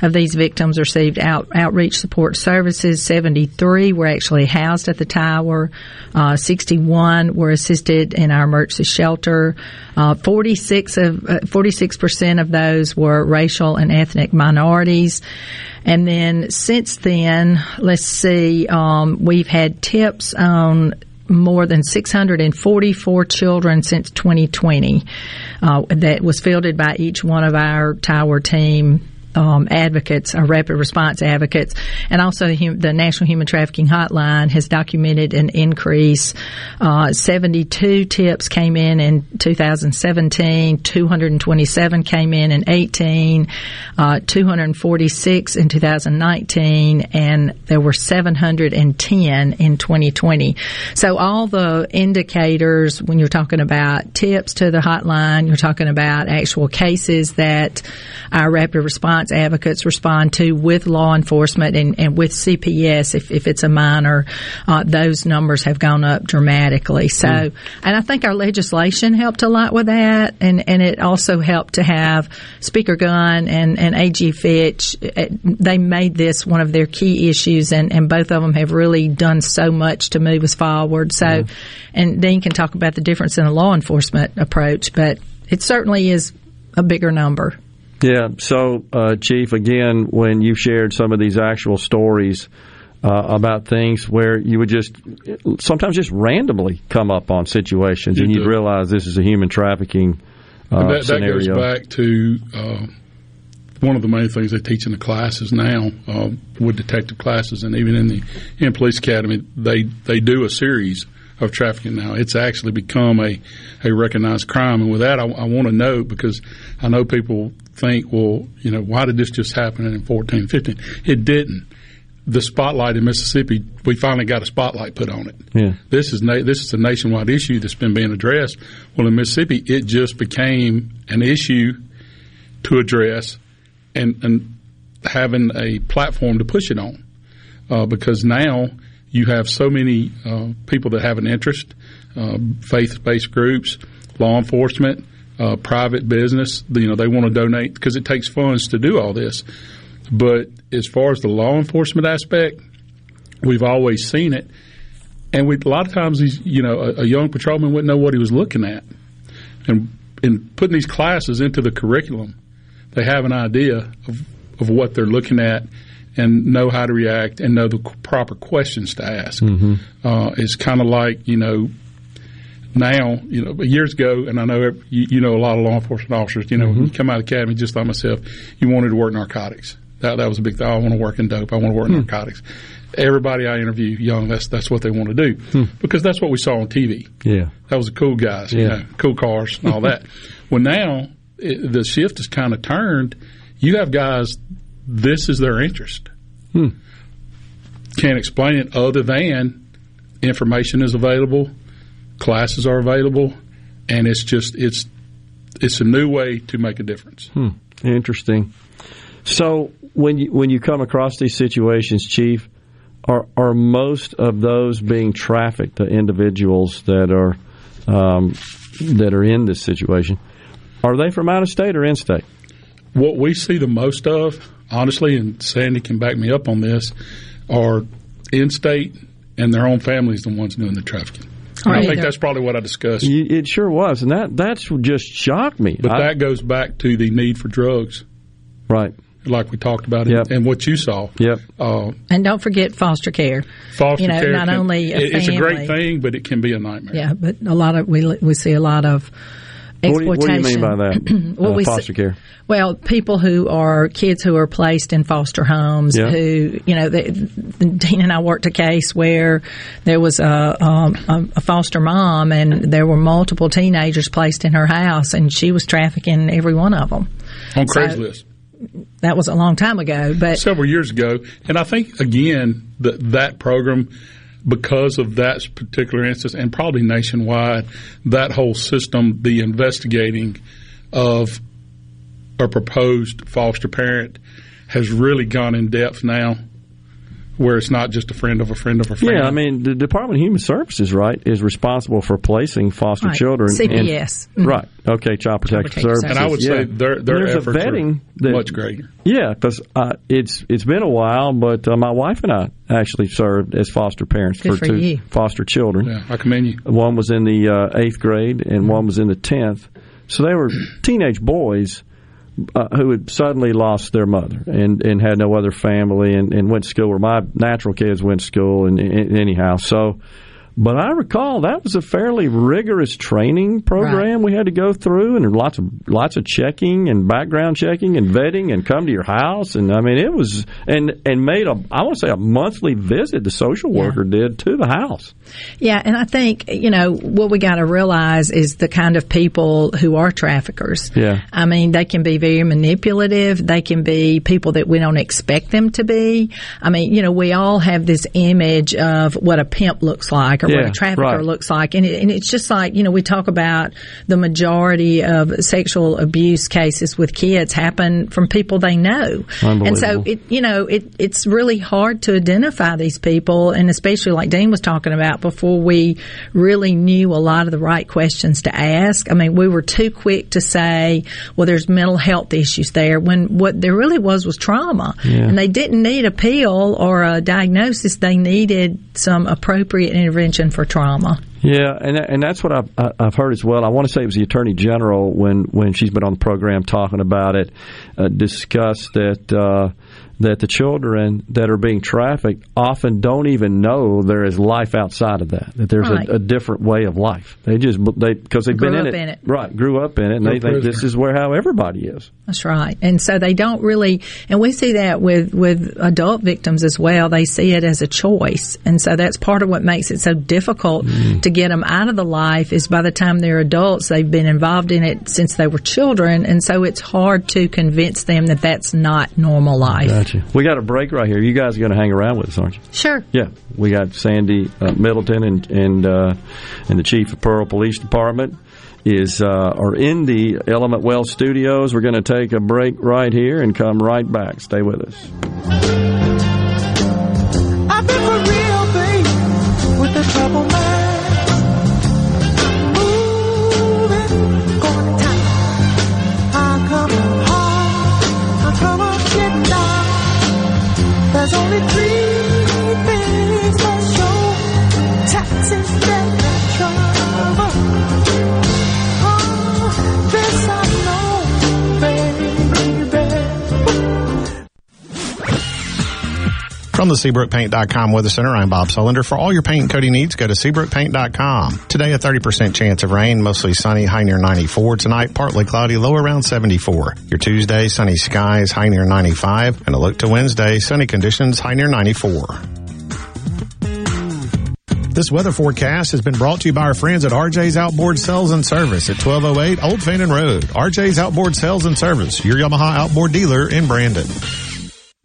of these victims received out, outreach support services. 73 were actually housed at the tower. Uh, 61 were assisted in our emergency shelter. Uh, 46 of uh, 46 percent of those were racial and ethnic minorities. And then since then, let's see, um, we've had tips on more than 644 children since 2020 uh, that was fielded by each one of our tower team um, advocates, our rapid response advocates, and also the, the, National Human Trafficking Hotline has documented an increase. Uh, 72 tips came in in 2017, 227 came in in 18, uh, 246 in 2019, and there were 710 in 2020. So all the indicators when you're talking about tips to the hotline, you're talking about actual cases that our rapid response advocates respond to with law enforcement and, and with CPS if, if it's a minor, uh, those numbers have gone up dramatically. So, mm. and I think our legislation helped a lot with that, and, and it also helped to have Speaker Gunn and, and AG Fitch. Uh, they made this one of their key issues, and, and both of them have really done so much to move us forward. So, mm. and Dean can talk about the difference in the law enforcement approach, but it certainly is a bigger number. Yeah. So, uh, Chief, again, when you shared some of these actual stories uh, about things where you would just sometimes just randomly come up on situations you and you'd realize this is a human trafficking uh, that, scenario. That goes back to uh, one of the main things they teach in the classes now uh, with detective classes, and even in the in police academy, they they do a series of trafficking now. It's actually become a, a recognized crime. And with that, I, I want to note because I know people think, well, you know, why did this just happen in 14, 15? It didn't. The spotlight in Mississippi, we finally got a spotlight put on it. Yeah. This is na- this is a nationwide issue that's been being addressed. Well, in Mississippi, it just became an issue to address, and and having a platform to push it on, uh, because now you have so many uh, people that have an interest, uh, faith-based groups, law enforcement, uh, private business. You know, they want to donate because it takes funds to do all this. But as far as the law enforcement aspect, we've always seen it, and we a lot of times these, you know, a, a young patrolman wouldn't know what he was looking at, and in putting these classes into the curriculum, they have an idea of, of what they're looking at and know how to react and know the proper questions to ask. Mm-hmm. Uh, it's kind of like you know now, you know, years ago, and I know you, you know a lot of law enforcement officers. You know, mm-hmm. when you come out of the academy, just like myself, you wanted to work narcotics. That that was a big thing. I want to work in dope. I want to work in hmm. narcotics. Everybody I interview, young, that's that's what they want to do hmm. because that's what we saw on TV. Yeah, that was the cool guys. Yeah. You know, cool cars and all that. well, now it, the shift has kind of turned. You have guys. This is their interest. Hmm. Can't explain it other than information is available classes are available, and it's just it's it's a new way to make a difference. Hmm. Interesting. So when you when you come across these situations, Chief, are are most of those being trafficked, the individuals that are um, that are in this situation, are they from out of state or in state? What we see the most of, honestly, and Sandy can back me up on this, are in state and their own families the ones doing the trafficking. I think that's probably what I discussed. It sure was, and that that's just shocked me. But I, that goes back to the need for drugs, right? Like we talked about, yep. and, and what you saw. Yep. Uh, and don't forget foster care. Foster you know, care. Not can, only a it's a great thing, but it can be a nightmare. Yeah, but a lot of we we see a lot of exploitation. What do, you, what do you mean by that? well, uh, we foster care. Well, people who are kids who are placed in foster homes, yeah. who you know, they, Dean and I worked a case where there was a, um, a foster mom, and there were multiple teenagers placed in her house, and she was trafficking every one of them on Craigslist. So, that was a long time ago, but several years ago, and I think again that that program because of that particular instance, and probably nationwide, that whole system, the investigating of a proposed foster parent, has really gone in depth now where it's not just a friend of a friend of a friend. Yeah, I mean, the Department of Human Services, right, is responsible for placing foster right. children. CPS. In, mm-hmm. Right. Okay, Child Protective Services. And I would say yeah. their, their There's efforts a vetting are much greater. Yeah, because uh, it's it's been a while, but uh, my wife and I actually served as foster parents Good for, for two you. foster children. Yeah, I commend you. One was in the uh, eighth grade, and mm-hmm. one was in the tenth. So they were teenage boys uh, who had suddenly lost their mother and, and had no other family and, and went to school where my natural kids went to school and, and anyhow. So But I recall that was a fairly rigorous training program we had to go through, and lots of lots of checking and background checking and vetting, and come to your house, and I mean it was and and made a I want to say a monthly visit the social worker did to the house. Yeah, and I think you know what we got to realize is the kind of people who are traffickers. Yeah. I mean, they can be very manipulative. They can be people that we don't expect them to be. I mean, you know, we all have this image of what a pimp looks like or what a trafficker right. looks like, and, it, and it's just like you know we talk about the majority of sexual abuse cases with kids happen from people they know, and so it you know it it's really hard to identify these people, and especially like Dean was talking about before we really knew a lot of the right questions to ask. I mean, we were too quick to say, well, there's mental health issues there, when what there really was was trauma, Yeah. and they didn't need a pill or a diagnosis; they needed some appropriate intervention for trauma. Yeah, and and that's what I've I've heard as well. I want to say it was the Attorney General when when she's been on the program talking about it, uh, discussed that uh, that the children that are being trafficked often don't even know there is life outside of that. That there's Right. a, a different way of life. They just they because they've Grew been in up it, in it. right? Grew up in it, and They're they think this is where how everybody is. That's right. And so they don't really, and we see that with, with adult victims as well. They see it as a choice. And so that's part of what makes it so difficult Mm-hmm. to get them out of the life is by the time they're adults, they've been involved in it since they were children. And so it's hard to convince them that that's not normal life. Gotcha. We got a break right here. You guys are going to hang around with us, aren't you? Sure. Yeah, we got Sandy uh, Middleton and and uh, and the chief of Pearl Police Department is uh, are in the Element Wealth studios. We're going to take a break right here and come right back. Stay with us. The SeabrookPaint.com Weather Center, I'm Bob Sullender. For all your paint and coating needs, go to SeabrookPaint.com. Today, a 30% chance of rain, mostly sunny, high near 94. Tonight, partly cloudy, low around 74. Your Tuesday, sunny skies, high near 95. And a look to Wednesday, sunny conditions, high near 94. This weather forecast has been brought to you by our friends at RJ's Outboard Sales and Service at 1208 Old Fannin Road. RJ's Outboard Sales and Service, your Yamaha outboard dealer in Brandon.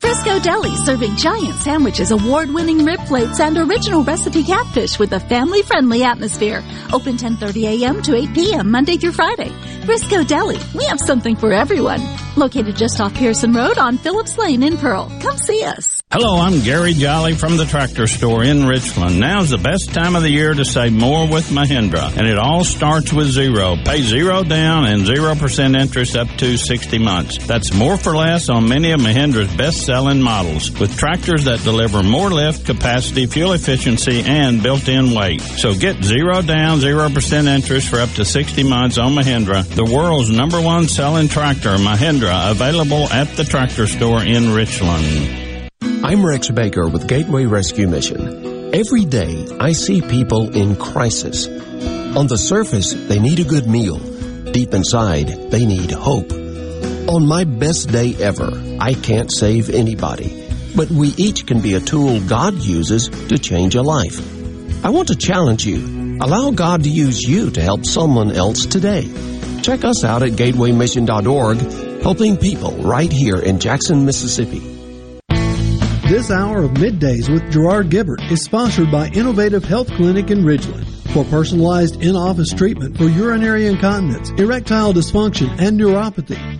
Frisco Deli serving giant sandwiches, award-winning rib plates, and original recipe catfish with a family-friendly atmosphere. Open 10:30 a.m. to 8 p.m. Monday through Friday. Frisco Deli, we have something for everyone. Located just off Pearson Road on Phillips Lane in Pearl. Come see us. Hello, I'm Gary Jolly from the tractor store in Richland. Now's the best time of the year to save more with Mahindra, and it all starts with zero. Pay zero down and 0% interest up to 60 months. That's more for less on many of Mahindra's models, with tractors that deliver more lift, capacity, fuel efficiency, and built-in weight. So get zero down, 0% interest for up to 60 months on Mahindra, the world's number one selling tractor, Mahindra, available at the tractor store in Richland. I'm Rex Baker with Gateway Rescue Mission. Every day, I see people in crisis. On the surface, they need a good meal. Deep inside, they need hope. On my best day ever, I can't save anybody. But we each can be a tool God uses to change a life. I want to challenge you. Allow God to use you to help someone else today. Check us out at gatewaymission.org, helping people right here in Jackson, Mississippi. This hour of Middays with Gerard Gibert is sponsored by Innovative Health Clinic in Ridgeland. For personalized in-office treatment for urinary incontinence, erectile dysfunction, and neuropathy,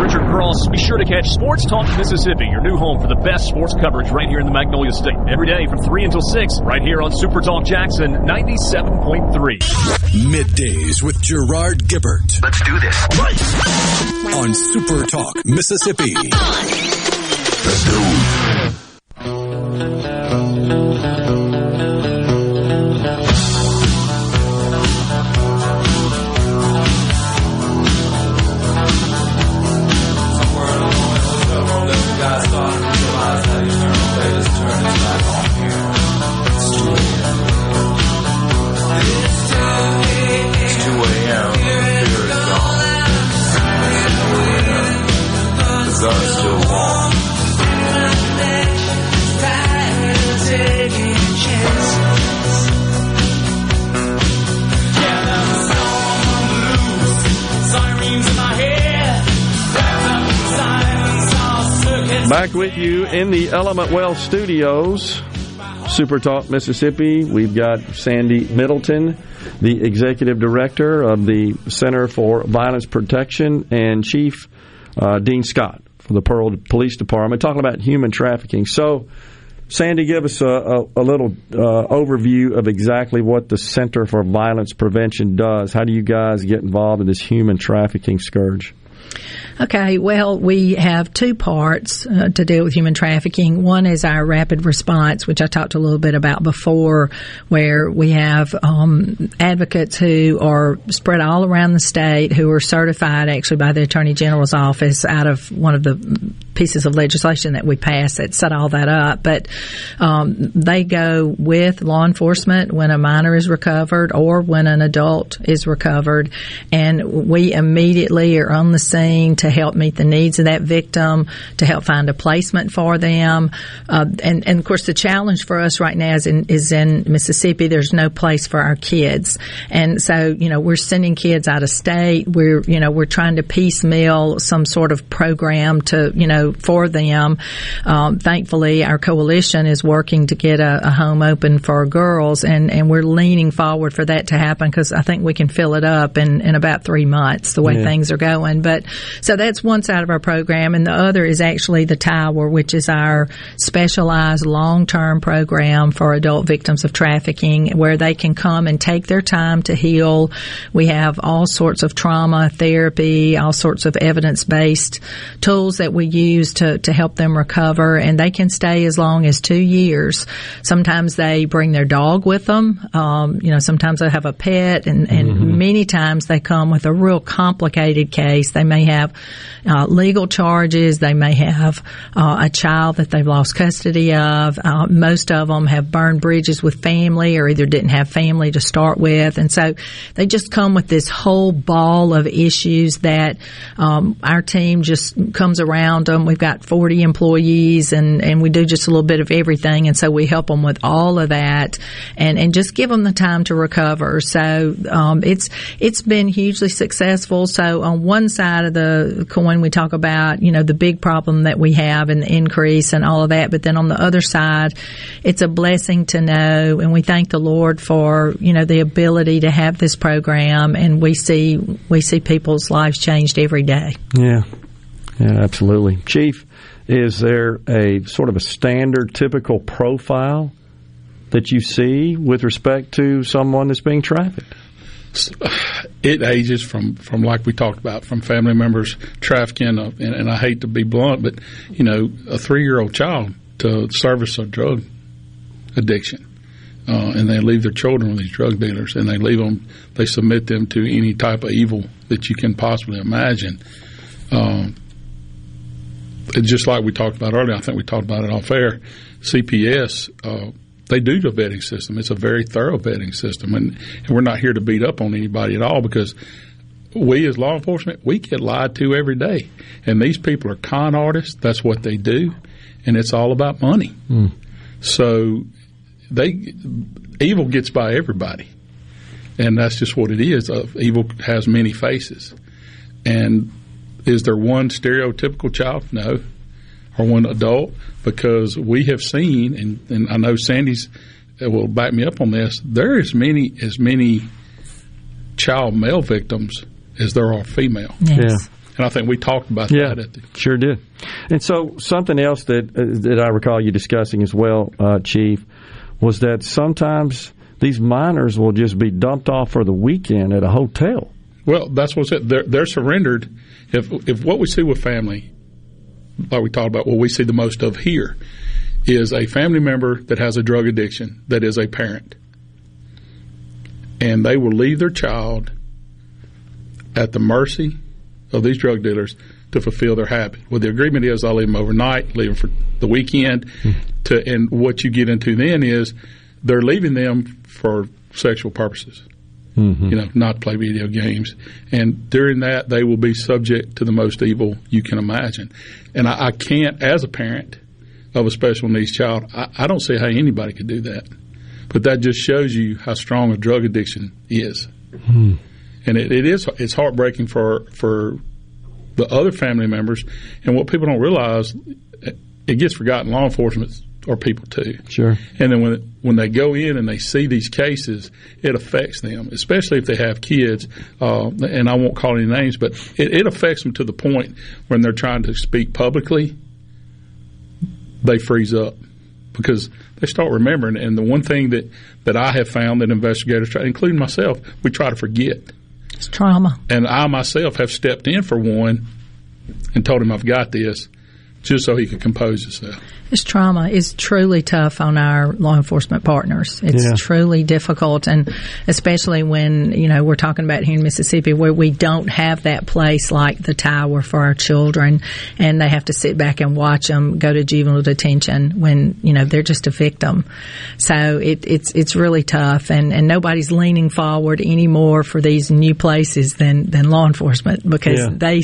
Hey, it's Richard Cross. Be sure to catch Sports Talk Mississippi, your new home for the best sports coverage right here in the Magnolia State. Every day from 3 until 6, right here on Super Talk Jackson 97.3. Middays with Gerard Gibert. Let's do this. On Super Talk Mississippi. Let's go. Back with you in the Element Wealth studios, Super Talk Mississippi. We've got Sandy Middleton, the executive director of the Center for Violence Protection, and Chief uh, Dean Scott from the Pearl Police Department, talking about human trafficking. So, Sandy, give us a, a, a little uh, overview of exactly what the Center for Violence Prevention does. How do you guys get involved in this human trafficking scourge? Okay, well, we have two parts uh, to deal with human trafficking. One is our rapid response, which I talked a little bit about before, where we have um, advocates who are spread all around the state who are certified actually by the Attorney General's office out of one of the pieces of legislation that we passed that set all that up. But um, they go with law enforcement when a minor is recovered or when an adult is recovered, and we immediately are on the scene to help meet the needs of that victim, to help find a placement for them. Uh, and, and of course, the challenge for us right now is in, is in Mississippi. There's no place for our kids, and so you know we're sending kids out of state. We're you know we're trying to piecemeal some sort of program to you know for them. Um, thankfully, our coalition is working to get a, a home open for girls, and and we're leaning forward for that to happen because I think we can fill it up in in about three months the way Yeah. things are going. But so that's one side of our program, and the other is actually the Tower, which is our specialized long term program for adult victims of trafficking, where they can come and take their time to heal. We have all sorts of trauma therapy, all sorts of evidence based tools that we use to, to help them recover, and they can stay as long as two years. Sometimes they bring their dog with them. Um, you know, sometimes they have a pet, and, and many times they come with a real complicated case. They may have uh, legal charges. They may have uh, a child that they've lost custody of. Uh, most of them have burned bridges with family or either didn't have family to start with. And so they just come with this whole ball of issues that um, our team just comes around them. We've got 40 employees and, and we do just a little bit of everything. And so we help them with all of that and, and just give them the time to recover. So um, it's it's been hugely successful. So on one side of the coin, we talk about you know the big problem that we have and the increase and all of that. But then on the other side, it's a blessing to know, and we thank the Lord for you know the ability to have this program, and we see we see people's lives changed every day. Yeah, yeah, absolutely. Chief, is there a sort of a standard, typical profile that you see with respect to someone that's being trafficked? It ages from from like we talked about from family members trafficking uh, and, and I hate to be blunt but you know a three year old child to service a drug addiction uh, and they leave their children with these drug dealers and they leave them they submit them to any type of evil that you can possibly imagine. Um, just like we talked about earlier I think we talked about it off air CPS uh, they do the vetting system. It's a very thorough vetting system, and, and we're not here to beat up on anybody at all because we as law enforcement, we get lied to every day. And these people are con artists. That's what they do. And it's all about money. Mm. So they evil gets by everybody. And that's just what it is. Uh, evil has many faces. And is there one stereotypical child? No. Or one adult? Because we have seen, and, and I know Sandy's uh, will back me up on this, there is many as many child male victims as there are female. Yeah. And I think we talked about Yeah, that at the sure did. And so something else that uh, that I recall you discussing as well, uh, Chief, was that sometimes these minors will just be dumped off for the weekend at a hotel. Well, that's what's it. They're, they're surrendered. If if what we see with family, like we talked about, what we see the most of here is a family member that has a drug addiction that is a parent, and they will leave their child at the mercy of these drug dealers to fulfill their habit. What the agreement is, I'll leave them overnight, leave them for the weekend. To and what you get into then is they're leaving them for sexual purposes Mm-hmm. you know, not play video games. And during that, they will be subject to the most evil you can imagine. And I, I can't, as a parent of a special needs child, I, I don't see how anybody could do that. But that just shows you how strong a drug addiction is. Hmm. And it, it is it's heartbreaking for for the other family members. And what people don't realize, it gets forgotten. Law enforcement are people too. Sure. And then when when they go in and they see these cases, it affects them, especially if they have kids. Uh, and I won't call any names, but it, it affects them to the point when they're trying to speak publicly, they freeze up because they start remembering. And the one thing that that I have found that investigators, try, including myself, we try to forget. It's trauma. And I myself have stepped in for one and told him I've got this, just so he could compose himself. This trauma is truly tough on our law enforcement partners. It's Yeah. truly difficult, and especially when you know we're talking about here in Mississippi, where we don't have that place like the tower for our children, and they have to sit back and watch them go to juvenile detention when you know they're just a victim. So it, it's it's really tough, and, and nobody's leaning forward anymore for these new places than than law enforcement because Yeah. they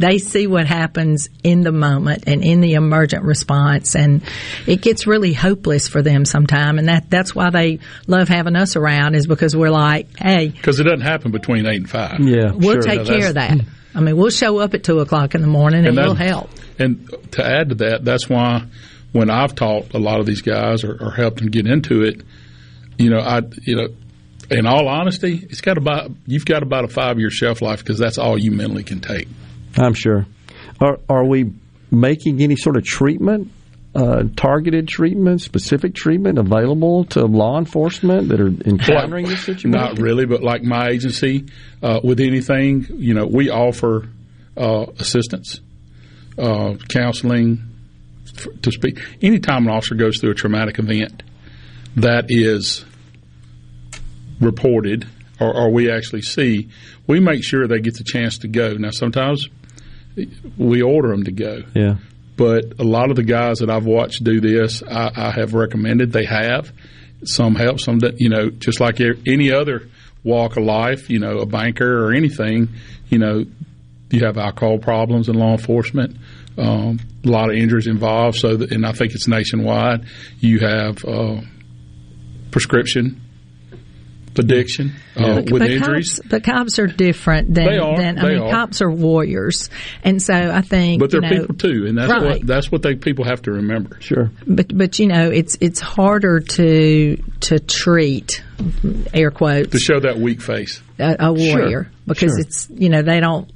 they see what happens in the moment and in the emergent response, and it gets really hopeless for them sometime, and that that's why they love having us around is because we're like, hey, Because it doesn't happen between eight and five. Yeah, we'll take care of that. I mean, we'll show up at two o'clock in the morning and, that- we'll help. And to add to that, that's why when I've taught a lot of these guys or, or helped them get into it, you know, I, you know, in all honesty, it's got about you've got about a five year shelf life because that's all you mentally can take. I'm sure. Are are we making any sort of treatment, uh, targeted treatment, specific treatment available to law enforcement that are encountering this situation? Not really, but like my agency, uh, with anything, you know, we offer uh, assistance, uh, counseling f- to speak. Anytime an officer goes through a traumatic event that is reported or, or we actually see, we make sure they get the chance to go. Now, sometimes we order them to go. Yeah. But a lot of the guys that I've watched do this, I, I have recommended they have. Some help, some you know, just like any other walk of life, you know, a banker or anything, you know, you have alcohol problems in law enforcement. Um, a lot of injuries involved. So, and I think it's nationwide. You have uh, prescription addiction uh, But- with but injuries. Cops, but cops are different than, They are, than I they mean, are. cops are warriors, and so I think. But they're you know, people too, and that's right. what that's what they people have to remember. Sure. But but you know it's it's harder to to treat air quotes To show that weak face. a, a warrior Sure, because sure. it's you know they don't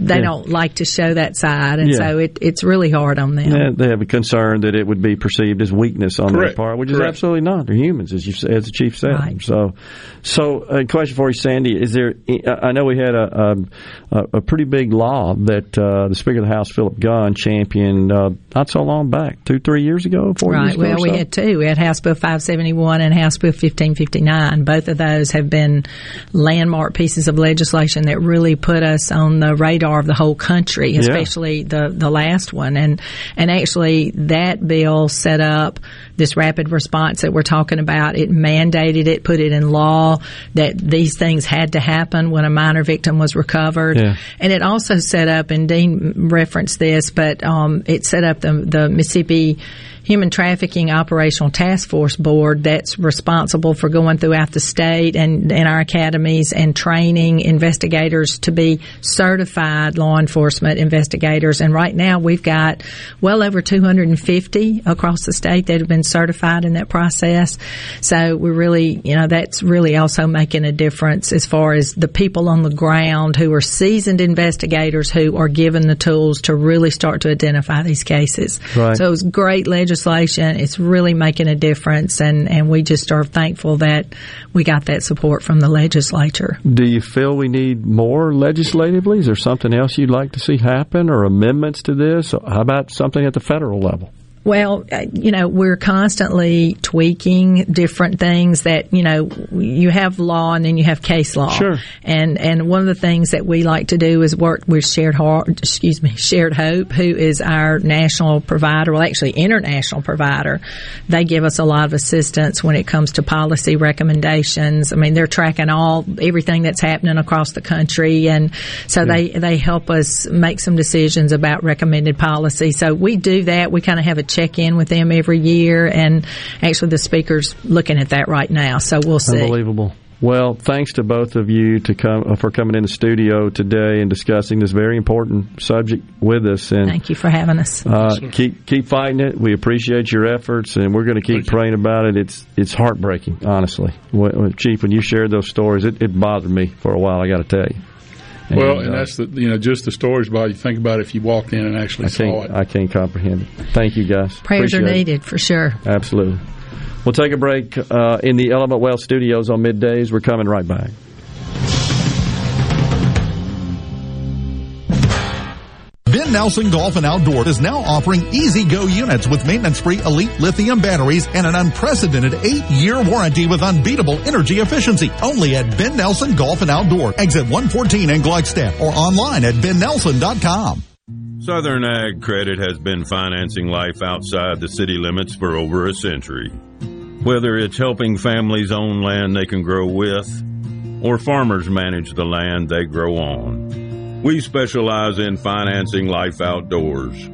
they Yeah. don't like to show that side and Yeah. so it, it's really hard on them. Yeah, they have a concern that it would be perceived as weakness on Correct. their part, which is absolutely not. They're humans, as you as the chief said. Right. So, so a question for you, Sandy: Is there? I know we had a a, a pretty big law that uh, the Speaker of the House, Philip Gunn, championed uh, not so long back, two, three years ago, four Right. years ago. Well, or we so? had two. We had House Bill 571 and House Bill 1559. Both of those have been landmark pieces of legislation that really put us on the radar radar of the whole country, Yeah. especially the the last one. And and actually, that bill set up this rapid response that we're talking about. It mandated it, put it in law that these things had to happen when a minor victim was recovered. Yeah. And it also set up, and Dean referenced this, but um, it set up the, the Mississippi Human Trafficking Operational Task Force Board that's responsible for going throughout the state and in our academies and training investigators to be certified law enforcement investigators. And right now we've got well over 250 across the state that have been certified in that process. So we're really, you know, that's really also making a difference as far as the people on the ground who are seasoned investigators who are given the tools to really start to identify these cases. Right. So it was great legislation. It's really making a difference, and, and we just are thankful that we got that support from the legislature. Do you feel we need more legislatively? Is there something else you'd like to see happen or amendments to this? How about something at the federal level? Well, uh, you know, we're constantly tweaking different things that, you know, you have law and then you have case law. Sure. And, and one of the things that we like to do is work with Shared Heart, excuse me, Shared Hope, who is our national provider, well, actually international provider. They give us a lot of assistance when it comes to policy recommendations. I mean, they're tracking all, everything that's happening across the country. And so they, they help us make some decisions about recommended policy. So we do that. We kind of have a check in with them every year. And actually the speaker's looking at that right now. So we'll see. Unbelievable. Well, thanks to both of you to come uh, for coming in the studio today and discussing this very important subject with us. And Thank you for having us. Uh, keep keep fighting it. We appreciate your efforts, and we're going to keep praying about it. It's it's heartbreaking, honestly. When, when- Chief, when you shared those stories, it, it bothered me for a while. I got to tell you. Well, uh, and that's the you know just the stories about you think about it if you walked in and actually I saw it. I can't comprehend it. Thank you, guys. Prayers are Appreciate it. needed for sure. Absolutely. We'll take a break uh, in the Element Wealth studios on middays. We're coming right back. Ben Nelson Golf and Outdoor is now offering E-Z-GO units with maintenance free elite lithium batteries and an unprecedented eight year warranty with unbeatable energy efficiency. Only at Ben Nelson Golf and Outdoor, exit 114 in Gluckstadt or online at bennelson.com. Southern Ag Credit has been financing life outside the city limits for over a century. Whether it's helping families own land they can grow with, or farmers manage the land they grow on, we specialize in financing life outdoors.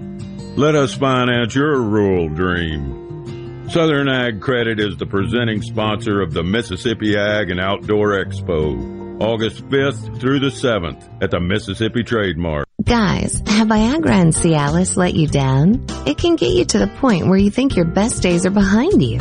Let us finance your rural dream. Southern Ag Credit is the presenting sponsor of the Mississippi Ag and Outdoor Expo, August 5th through the 7th at the Mississippi Trade Mart. Guys, have Viagra and Cialis let you down? It can get you to the point where you think your best days are behind you.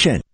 Education.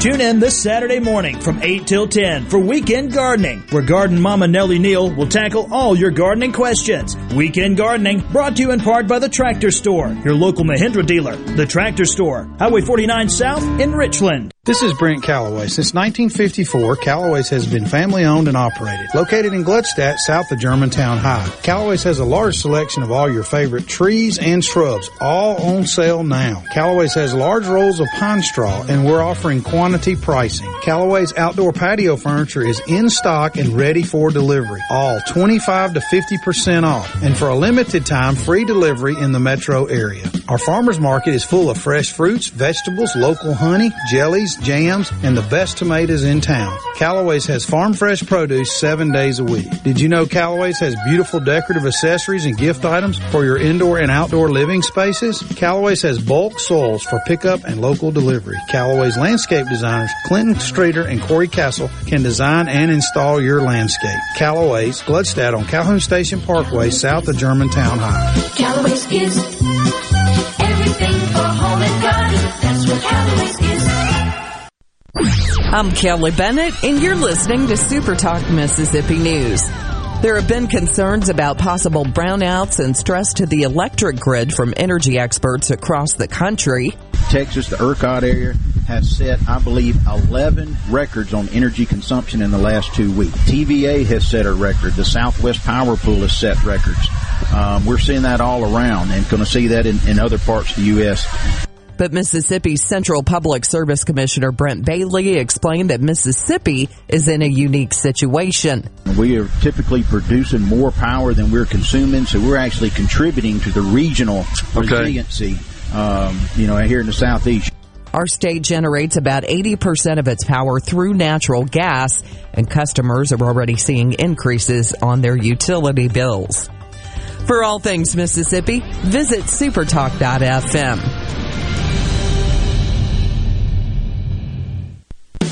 Tune in this Saturday morning from 8 till 10 for Weekend Gardening, where Garden Mama Nellie Neal will tackle all your gardening questions. Weekend Gardening brought to you in part by the Tractor Store, your local Mahindra dealer. The Tractor Store, Highway 49 South in Richland. This is Brent Calloway. Since 1954, Calloway's has been family owned and operated. Located in Gluckstadt, south of Germantown High. Calloway's has a large selection of all your favorite trees and shrubs, all on sale now. Calloway's has large rolls of pine straw, and we're offering quantity pricing. Callaway's outdoor patio furniture is in stock and ready for delivery. All 25 to 50% off. And for a limited time, free delivery in the metro area. Our farmers market is full of fresh fruits, vegetables, local honey, jellies, jams, and the best tomatoes in town. Callaway's has farm fresh produce seven days a week. Did you know Callaway's has beautiful decorative accessories and gift items for your indoor and outdoor living spaces? Callaway's has bulk soils for pickup and local delivery. Callaway's landscape designers, Clinton Streeter and Corey Castle, can design and install your landscape. Callaway's, Gluckstadt on Calhoun Station Parkway, south of Germantown High. Callaway's is everything for home and garden. That's what Callaway's is. I'm Kelly Bennett, and you're listening to Super Talk Mississippi News. There have been concerns about possible brownouts and stress to the electric grid from energy experts across the country. Texas, the ERCOT area, has set, I believe, 11 records on energy consumption in the last two weeks. TVA has set a record. The Southwest Power Pool has set records. Um, we're seeing that all around and going to see that in, in other parts of the U.S. But Mississippi's Central Public Service Commissioner Brent Bailey explained that Mississippi is in a unique situation. We are typically producing more power than we're consuming, so we're actually contributing to the regional resiliency, um, you know, here in the southeast. Our state generates about 80% of its power through natural gas, and customers are already seeing increases on their utility bills. For all things Mississippi, visit supertalk.fm.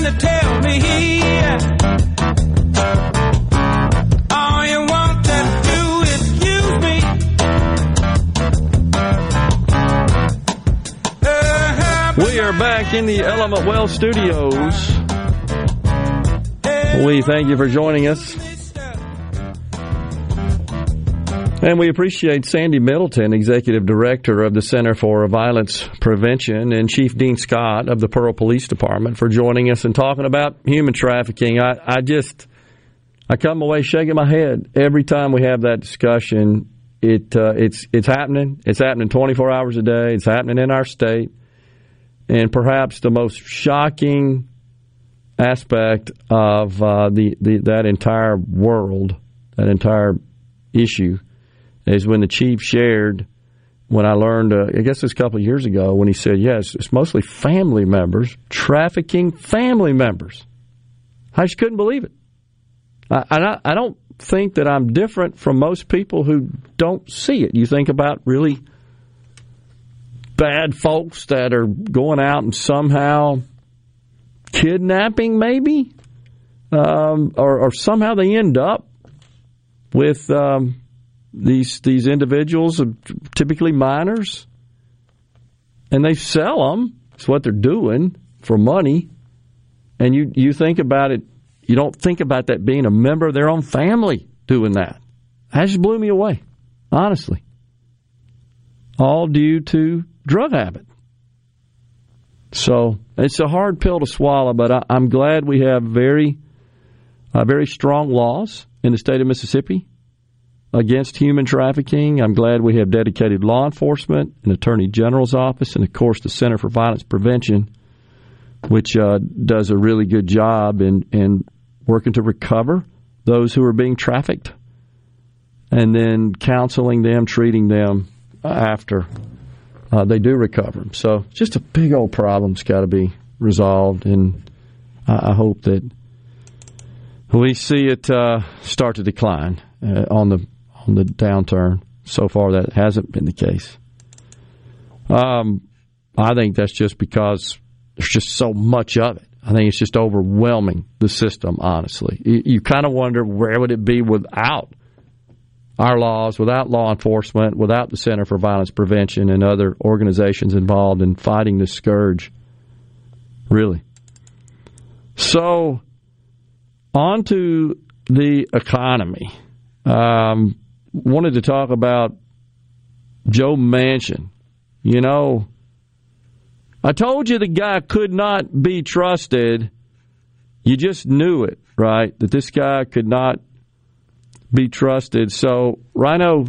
Trying to tell me all you want to do is use me. Uh-huh. We are back in the Element Wealth studios. We thank you for joining us. And we appreciate Sandy Middleton, Executive Director of the Center for Violence Prevention, and Chief Dean Scott of the Pearl Police Department for joining us and talking about human trafficking. I, I just, I come away shaking my head every time we have that discussion. It, uh, it's, it's happening. It's happening 24 hours a day. It's happening in our state. And perhaps the most shocking aspect of uh, the, the that entire world, that entire issue, is when the chief shared. When I learned, uh, I guess it was a couple of years ago, when he said, "Yes, it's mostly family members trafficking family members." I just couldn't believe it. I, I, I don't think that I'm different from most people who don't see it. You think about really bad folks that are going out and somehow kidnapping, maybe, um, or, or, somehow they end up with um, these these individuals, are typically minors, and they sell them. It's what they're doing. for money, and you you think about it, you don't think about that being a member of their own family doing that. That just blew me away, honestly. All due to drug habit. So it's a hard pill to swallow, but I, I'm glad we have very, uh, very strong laws in the state of Mississippi against human trafficking. I'm glad we have dedicated law enforcement, an attorney general's office, and of course the Center for Violence Prevention, which uh, does a really good job in in working to recover those who are being trafficked, and then counseling them, treating them after uh, they do recover. So just a big old problem's got to be resolved, and I, I hope that we see it uh, start to decline uh, on the on the downturn. So far, that hasn't been the case. Um, I think that's just because there's just so much of it. I think it's just overwhelming the system. Honestly, you, you kind of wonder where would it be without our laws, without law enforcement, without the Center for Violence Prevention and other organizations involved in fighting this scourge. Really. So, on to the economy. Um, wanted to talk about Joe Manchin. You know, I told you the guy could not be trusted. You just knew it, right? That this guy could not be trusted. So, Rhino,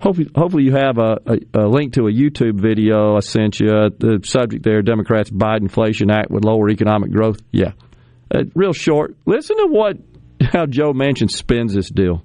hopefully, hopefully you have a, a, a, link to a YouTube video I sent you. The subject there Democrats' Biden Inflation Act would lower economic growth. Yeah. Uh, real short. Listen to what how Joe Manchin spins this deal.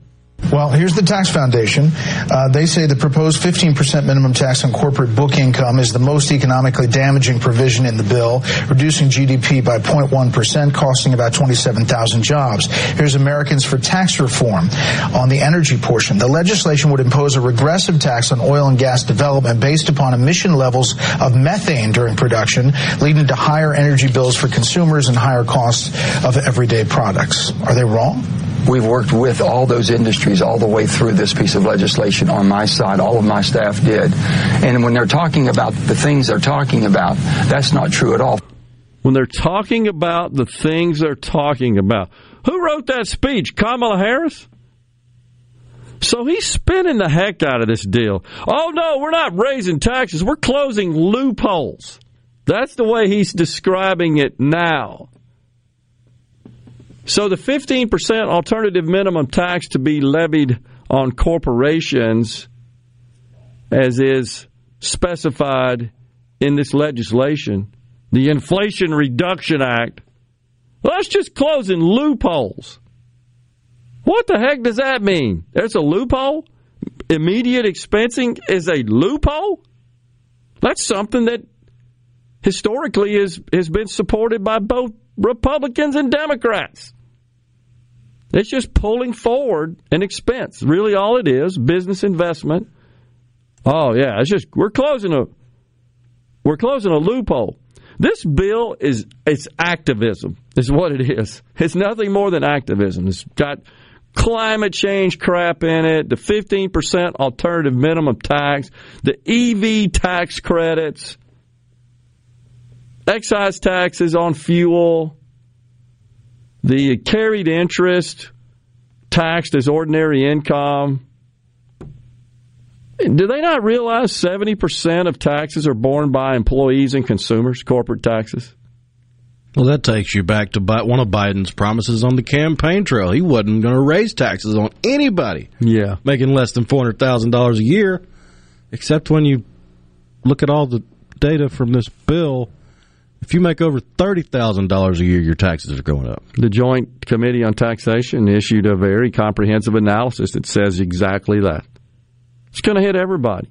Well, here's the Tax Foundation. Uh, they say the proposed 15% minimum tax on corporate book income is the most economically damaging provision in the bill, reducing GDP by 0.1%, costing about 27,000 jobs. Here's Americans for Tax Reform on the energy portion. The legislation would impose a regressive tax on oil and gas development based upon emission levels of methane during production, leading to higher energy bills for consumers and higher costs of everyday products. Are they wrong? We've worked with all those industries all the way through this piece of legislation on my side. All of my staff did. And when they're talking about the things they're talking about, that's not true at all. When they're talking about the things they're talking about, who wrote that speech? Kamala Harris? So he's spinning the heck out of this deal. Oh no, we're not raising taxes. We're closing loopholes. That's the way he's describing it now. So the 15% alternative minimum tax to be levied on corporations, as is specified in this legislation, the Inflation Reduction Act, that's just closing loopholes. What the heck does that mean? There's a loophole? Immediate expensing is a loophole? That's something that historically is, has been supported by both Republicans and Democrats. It's just pulling forward an expense. Really, all it is business investment. Oh yeah, it's just we're closing a we're closing a loophole. This bill is it's activism. Is what it is. It's nothing more than activism. It's got climate change crap in it, the 15% alternative minimum tax, the EV tax credits, excise taxes on fuel, the carried interest taxed as ordinary income. Do they not realize 70% of taxes are borne by employees and consumers, corporate taxes? Well, that takes you back to one of Biden's promises on the campaign trail. He wasn't going to raise taxes on anybody. Yeah. Making less than $400,000 a year, except when you look at all the data from this bill if you make over $30,000 a year, your taxes are going up. The Joint Committee on Taxation issued a very comprehensive analysis that says exactly that. It's going to hit everybody.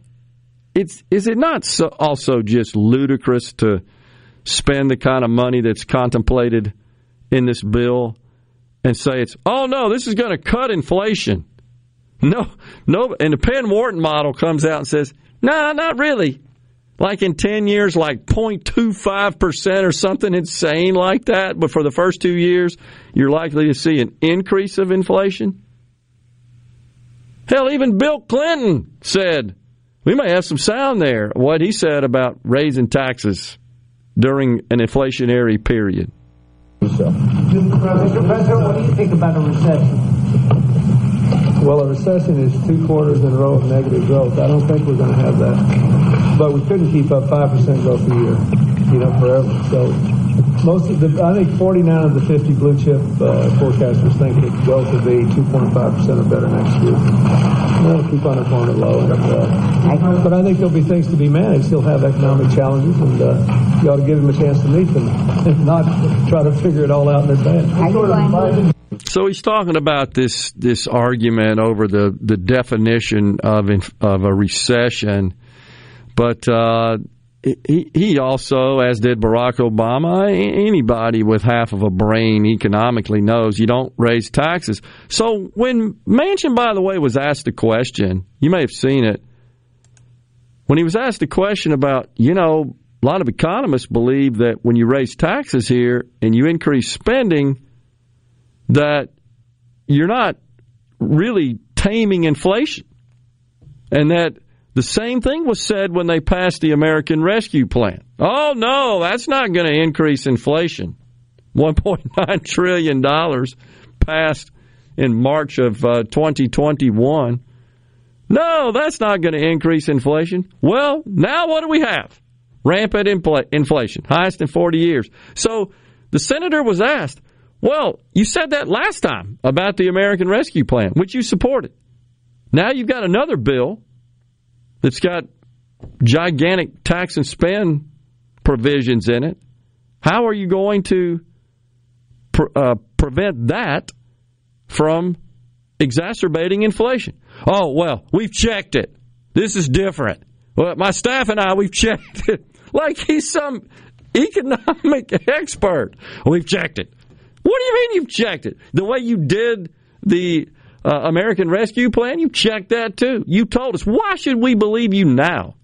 It's is it not so also just ludicrous to spend the kind of money that's contemplated in this bill and say it's oh no, this is going to cut inflation. No, no, and the Penn Wharton model comes out and says, no, nah, not really like in 10 years, like 0.25% or something insane like that. But for the first two years, you're likely to see an increase of inflation. Hell, even Bill Clinton said, we may have some sound there, what he said about raising taxes during an inflationary period. Mr. President, what do you think about a recession? Well, a recession is two quarters in a row of negative growth. I don't think we're going to have that. But we couldn't keep up 5% growth a year, you know, forever. So most of the, I think 49 of the 50 blue chip uh, forecasters think that growth will be 2.5% or better next year. We'll keep on it it low. And, uh, but I think there'll be things to be managed. He'll have economic challenges, and uh, you ought to give him a chance to meet them, and not try to figure it all out in advance. So he's talking about this this argument over the, the definition of of a recession, but uh, he he also, as did Barack Obama, anybody with half of a brain economically knows you don't raise taxes. So when Manchin, by the way, was asked a question, you may have seen it. When he was asked a question about, you know, a lot of economists believe that when you raise taxes here and you increase spending that you're not really taming inflation. And that the same thing was said when they passed the American Rescue Plan. Oh, no, that's not going to increase inflation. $1.9 trillion passed in March of uh, 2021. No, that's not going to increase inflation. Well, now what do we have? Rampant infl- inflation, highest in 40 years. So the senator was asked, well, you said that last time about the American Rescue Plan, which you supported. Now you've got another bill that's got gigantic tax and spend provisions in it. How are you going to pre- uh, prevent that from exacerbating inflation? Oh, well, we've checked it. This is different. Well, my staff and I, we've checked it. Like he's some economic expert. We've checked it. What do you mean you've checked it? The way you did the uh, American Rescue Plan, you checked that too. You told us. Why should we believe you now?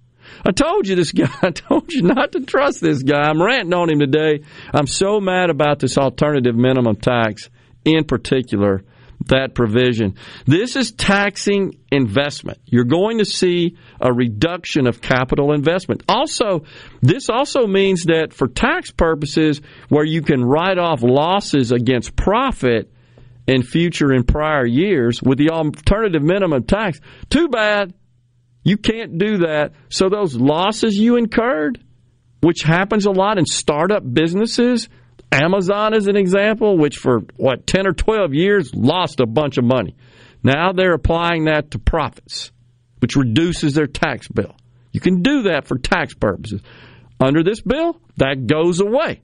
I told you this guy. I told you not to trust this guy. I'm ranting on him today. I'm so mad about this alternative minimum tax in particular, that provision. This is taxing investment. You're going to see a reduction of capital investment. Also, this also means that for tax purposes, where you can write off losses against profit in future and prior years with the alternative minimum tax, too bad you can't do that. So those losses you incurred, which happens a lot in startup businesses, Amazon is an example, which for what, 10 or 12 years lost a bunch of money. Now they're applying that to profits, which reduces their tax bill. You can do that for tax purposes. Under this bill, that goes away.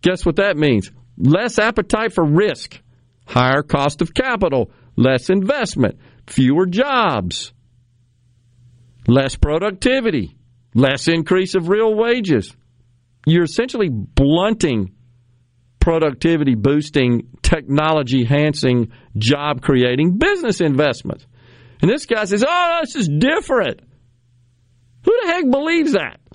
Guess what that means? Less appetite for risk, higher cost of capital, less investment, fewer jobs, less productivity, less increase of real wages. You're essentially blunting productivity boosting, technology enhancing, job creating business investments. And this guy says, oh, this is different. Who the heck believes that?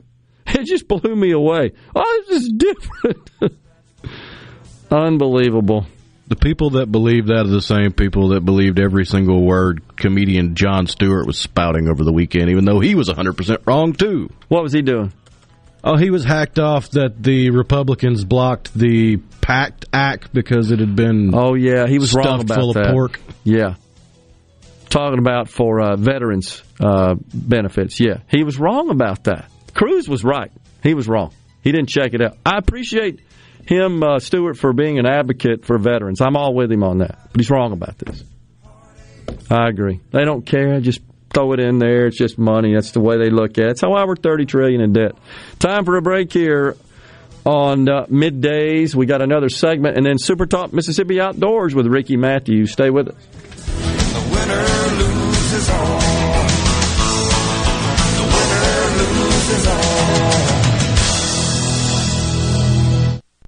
It just blew me away. Oh, this is different. Unbelievable. The people that believe that are the same people that believed every single word comedian Jon Stewart was spouting over the weekend, even though he was 100% wrong, too. What was he doing? Oh, he was hacked off that the Republicans blocked the PACT Act because it had been. Oh yeah, he was wrong about full that. of pork. Yeah, talking about for uh, veterans uh, benefits. Yeah, he was wrong about that. Cruz was right. He was wrong. He didn't check it out. I appreciate him, uh, Stewart, for being an advocate for veterans. I'm all with him on that. But he's wrong about this. I agree. They don't care. Just throw it in there. It's just money. That's the way they look at it. It's why we're 30 trillion in debt. Time for a break here on uh, middays. We got another segment, and then Super Talk Mississippi Outdoors with Ricky Matthews. Stay with us.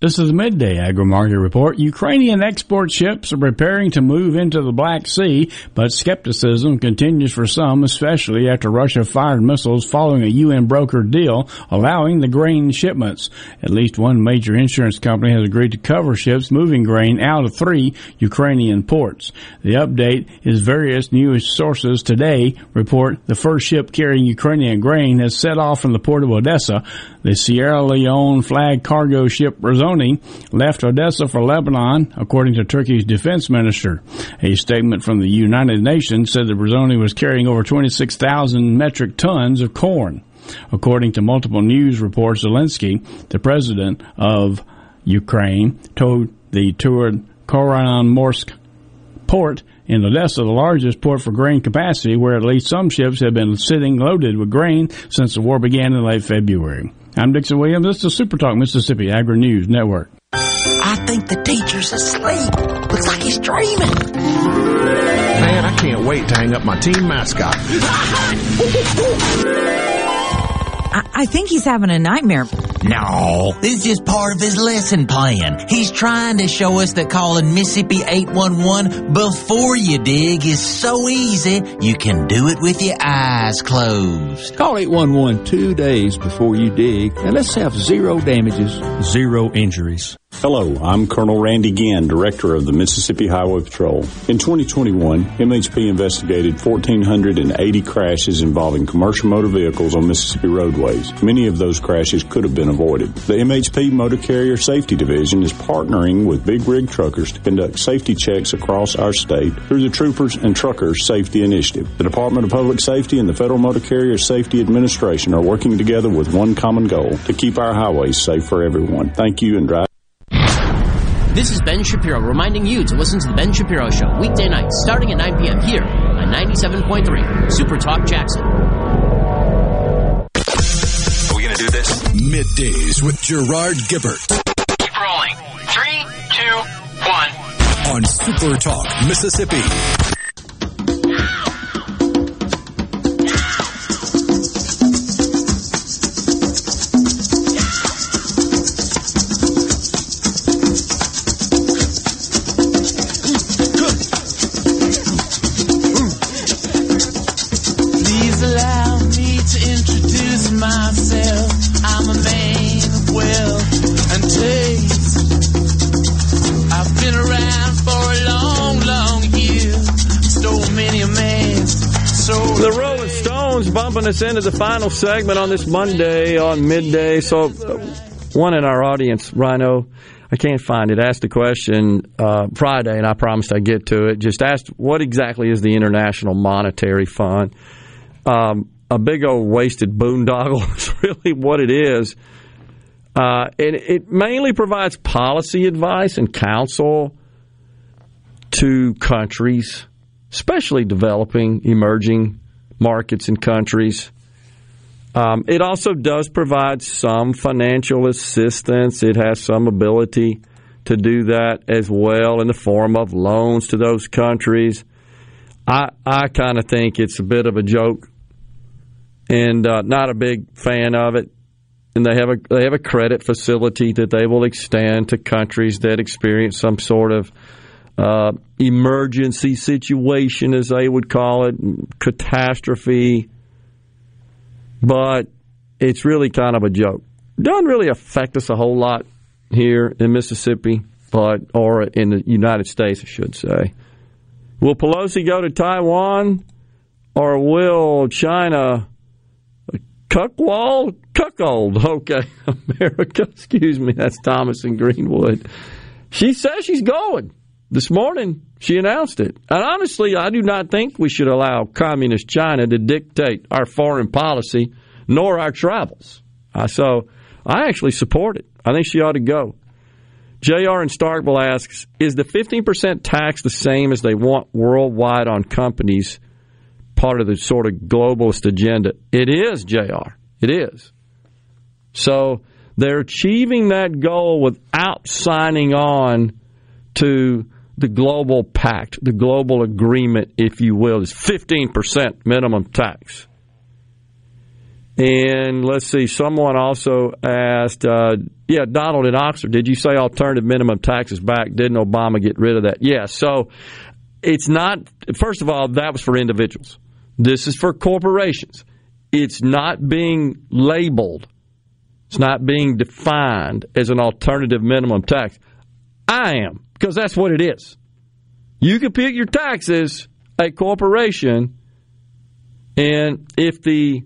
This is the midday agri market report. Ukrainian export ships are preparing to move into the Black Sea, but skepticism continues for some, especially after Russia fired missiles following a UN brokered deal allowing the grain shipments. At least one major insurance company has agreed to cover ships moving grain out of three Ukrainian ports. The update is various news sources today report the first ship carrying Ukrainian grain has set off from the port of Odessa. The Sierra Leone flag cargo ship Razoni left Odessa for Lebanon, according to Turkey's defense minister. A statement from the United Nations said that Razoni was carrying over 26,000 metric tons of corn. According to multiple news reports, Zelensky, the president of Ukraine, told the toured Chornomorsk port in Odessa, the largest port for grain capacity, where at least some ships have been sitting loaded with grain since the war began in late February. I'm Dixon Williams. This is Super Talk Mississippi Agri News Network. I think the teacher's asleep. Looks like he's dreaming. Man, I can't wait to hang up my team mascot. I, I think he's having a nightmare. No, this is just part of his lesson plan. He's trying to show us that calling Mississippi 811 before you dig is so easy, you can do it with your eyes closed. Call 811 two days before you dig, and let's have zero damages, zero injuries. Hello, I'm Colonel Randy Ginn, Director of the Mississippi Highway Patrol. In 2021, MHP investigated 1,480 crashes involving commercial motor vehicles on Mississippi roadways. Many of those crashes could have been avoided. The MHP Motor Carrier Safety Division is partnering with big rig truckers to conduct safety checks across our state through the Troopers and Truckers Safety Initiative. The Department of Public Safety and the Federal Motor Carrier Safety Administration are working together with one common goal to keep our highways safe for everyone. Thank you and drive. This is Ben Shapiro reminding you to listen to The Ben Shapiro Show weekday nights starting at 9 p.m. here on 97.3 Super Talk Jackson. Do this? Middays with Gerard Gibert Keep rolling. Three, two, one. on Super Talk Mississippi. Us into the final segment on this Monday on midday. So One in our audience, Rhino, I can't find it, asked a question uh, Friday, and I promised I'd get to it. Just asked, what exactly is the International Monetary Fund? Um, a big old wasted boondoggle is really what it is. Uh, and it mainly provides policy advice and counsel to countries, especially developing, emerging markets and countries. Um, it also does provide some financial assistance. It has some ability to do that as well in the form of loans to those countries. I I kind of think it's a bit of a joke, and uh, not a big fan of it. And they have a they have a credit facility that they will extend to countries that experience some sort of uh, emergency situation, as they would call it, catastrophe but it's really kind of a joke. Doesn't really affect us a whole lot here in Mississippi, but or in the United States, I should say. Will Pelosi go to Taiwan, or will China cuckwall cuckold? Okay, America. Excuse me, that's Thomas and Greenwood. She says she's going this morning. She announced it. And honestly, I do not think we should allow communist China to dictate our foreign policy nor our travels. So I actually support it. I think she ought to go. JR in Starkville asks Is the 15% tax the same as they want worldwide on companies, part of the sort of globalist agenda? It is, JR. It is. So they're achieving that goal without signing on to the global pact, the global agreement, if you will, is 15% minimum tax. And let's see, someone also asked, uh, yeah, Donald in Oxford, did you say alternative minimum taxes back? Didn't Obama get rid of that? Yeah, so it's not, first of all, that was for individuals. This is for corporations. It's not being labeled, it's not being defined as an alternative minimum tax. I am because that's what it is. You compute your taxes, a corporation, and if the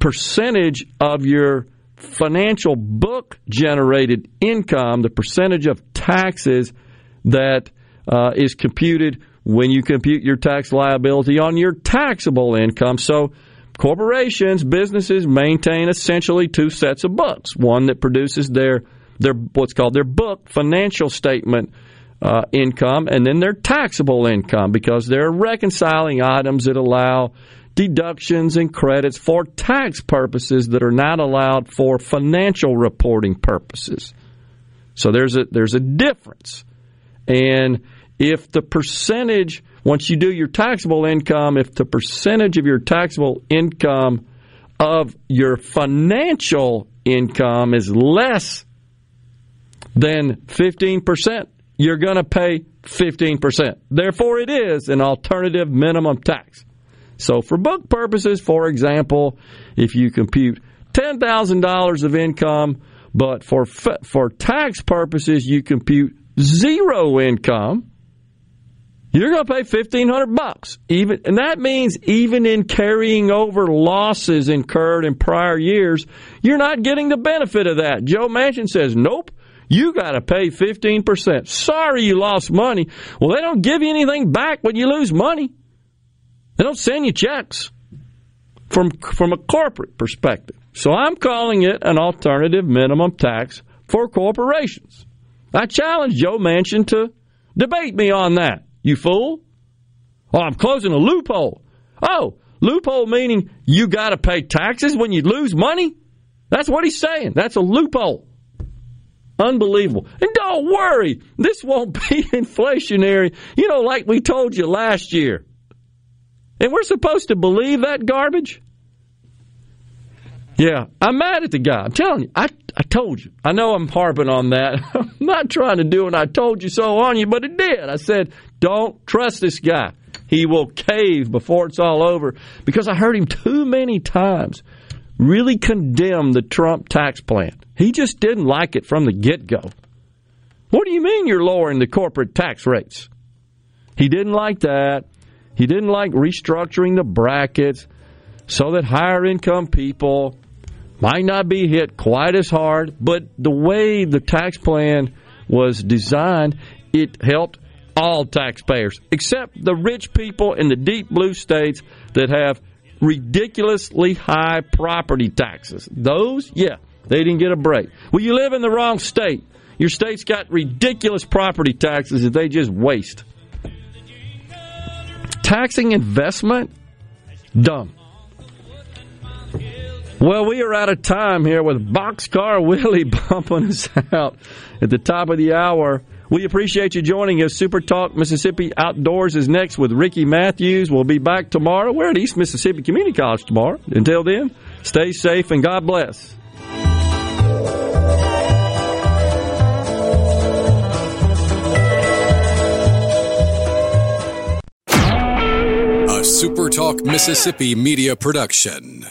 percentage of your financial book generated income, the percentage of taxes that uh, is computed when you compute your tax liability on your taxable income. So, corporations, businesses maintain essentially two sets of books: one that produces their their what's called their book financial statement uh, income, and then their taxable income because they're reconciling items that allow deductions and credits for tax purposes that are not allowed for financial reporting purposes. So there's a there's a difference. And if the percentage once you do your taxable income, if the percentage of your taxable income of your financial income is less than 15%, you're going to pay 15%. Therefore, it is an alternative minimum tax. So, for book purposes, for example, if you compute $10,000 of income, but for, for tax purposes, you compute zero income, you're going to pay 1500 bucks. Even and that means even in carrying over losses incurred in prior years, you're not getting the benefit of that. Joe Manchin says, "Nope, you got to pay 15%. Sorry you lost money. Well, they don't give you anything back when you lose money. They don't send you checks from from a corporate perspective. So I'm calling it an alternative minimum tax for corporations. I challenge Joe Manchin to debate me on that. You fool. Oh, I'm closing a loophole. Oh, loophole meaning you got to pay taxes when you lose money? That's what he's saying. That's a loophole. Unbelievable. And don't worry, this won't be inflationary, you know, like we told you last year. And we're supposed to believe that garbage? Yeah, I'm mad at the guy. I'm telling you, I, I told you. I know I'm harping on that. I'm not trying to do an I told you so on you, but it did. I said, don't trust this guy. He will cave before it's all over because I heard him too many times really condemned the Trump tax plan. He just didn't like it from the get go. What do you mean you're lowering the corporate tax rates? He didn't like that. He didn't like restructuring the brackets so that higher income people might not be hit quite as hard, but the way the tax plan was designed, it helped all taxpayers, except the rich people in the deep blue states that have ridiculously high property taxes. Those, yeah, they didn't get a break. Well, you live in the wrong state. Your state's got ridiculous property taxes that they just waste. Taxing investment? Dumb. Well, we are out of time here with Boxcar Willie bumping us out at the top of the hour. We appreciate you joining us. Super Talk Mississippi Outdoors is next with Ricky Matthews. We'll be back tomorrow. We're at East Mississippi Community College tomorrow. Until then, stay safe and God bless. A Super Talk Mississippi media production.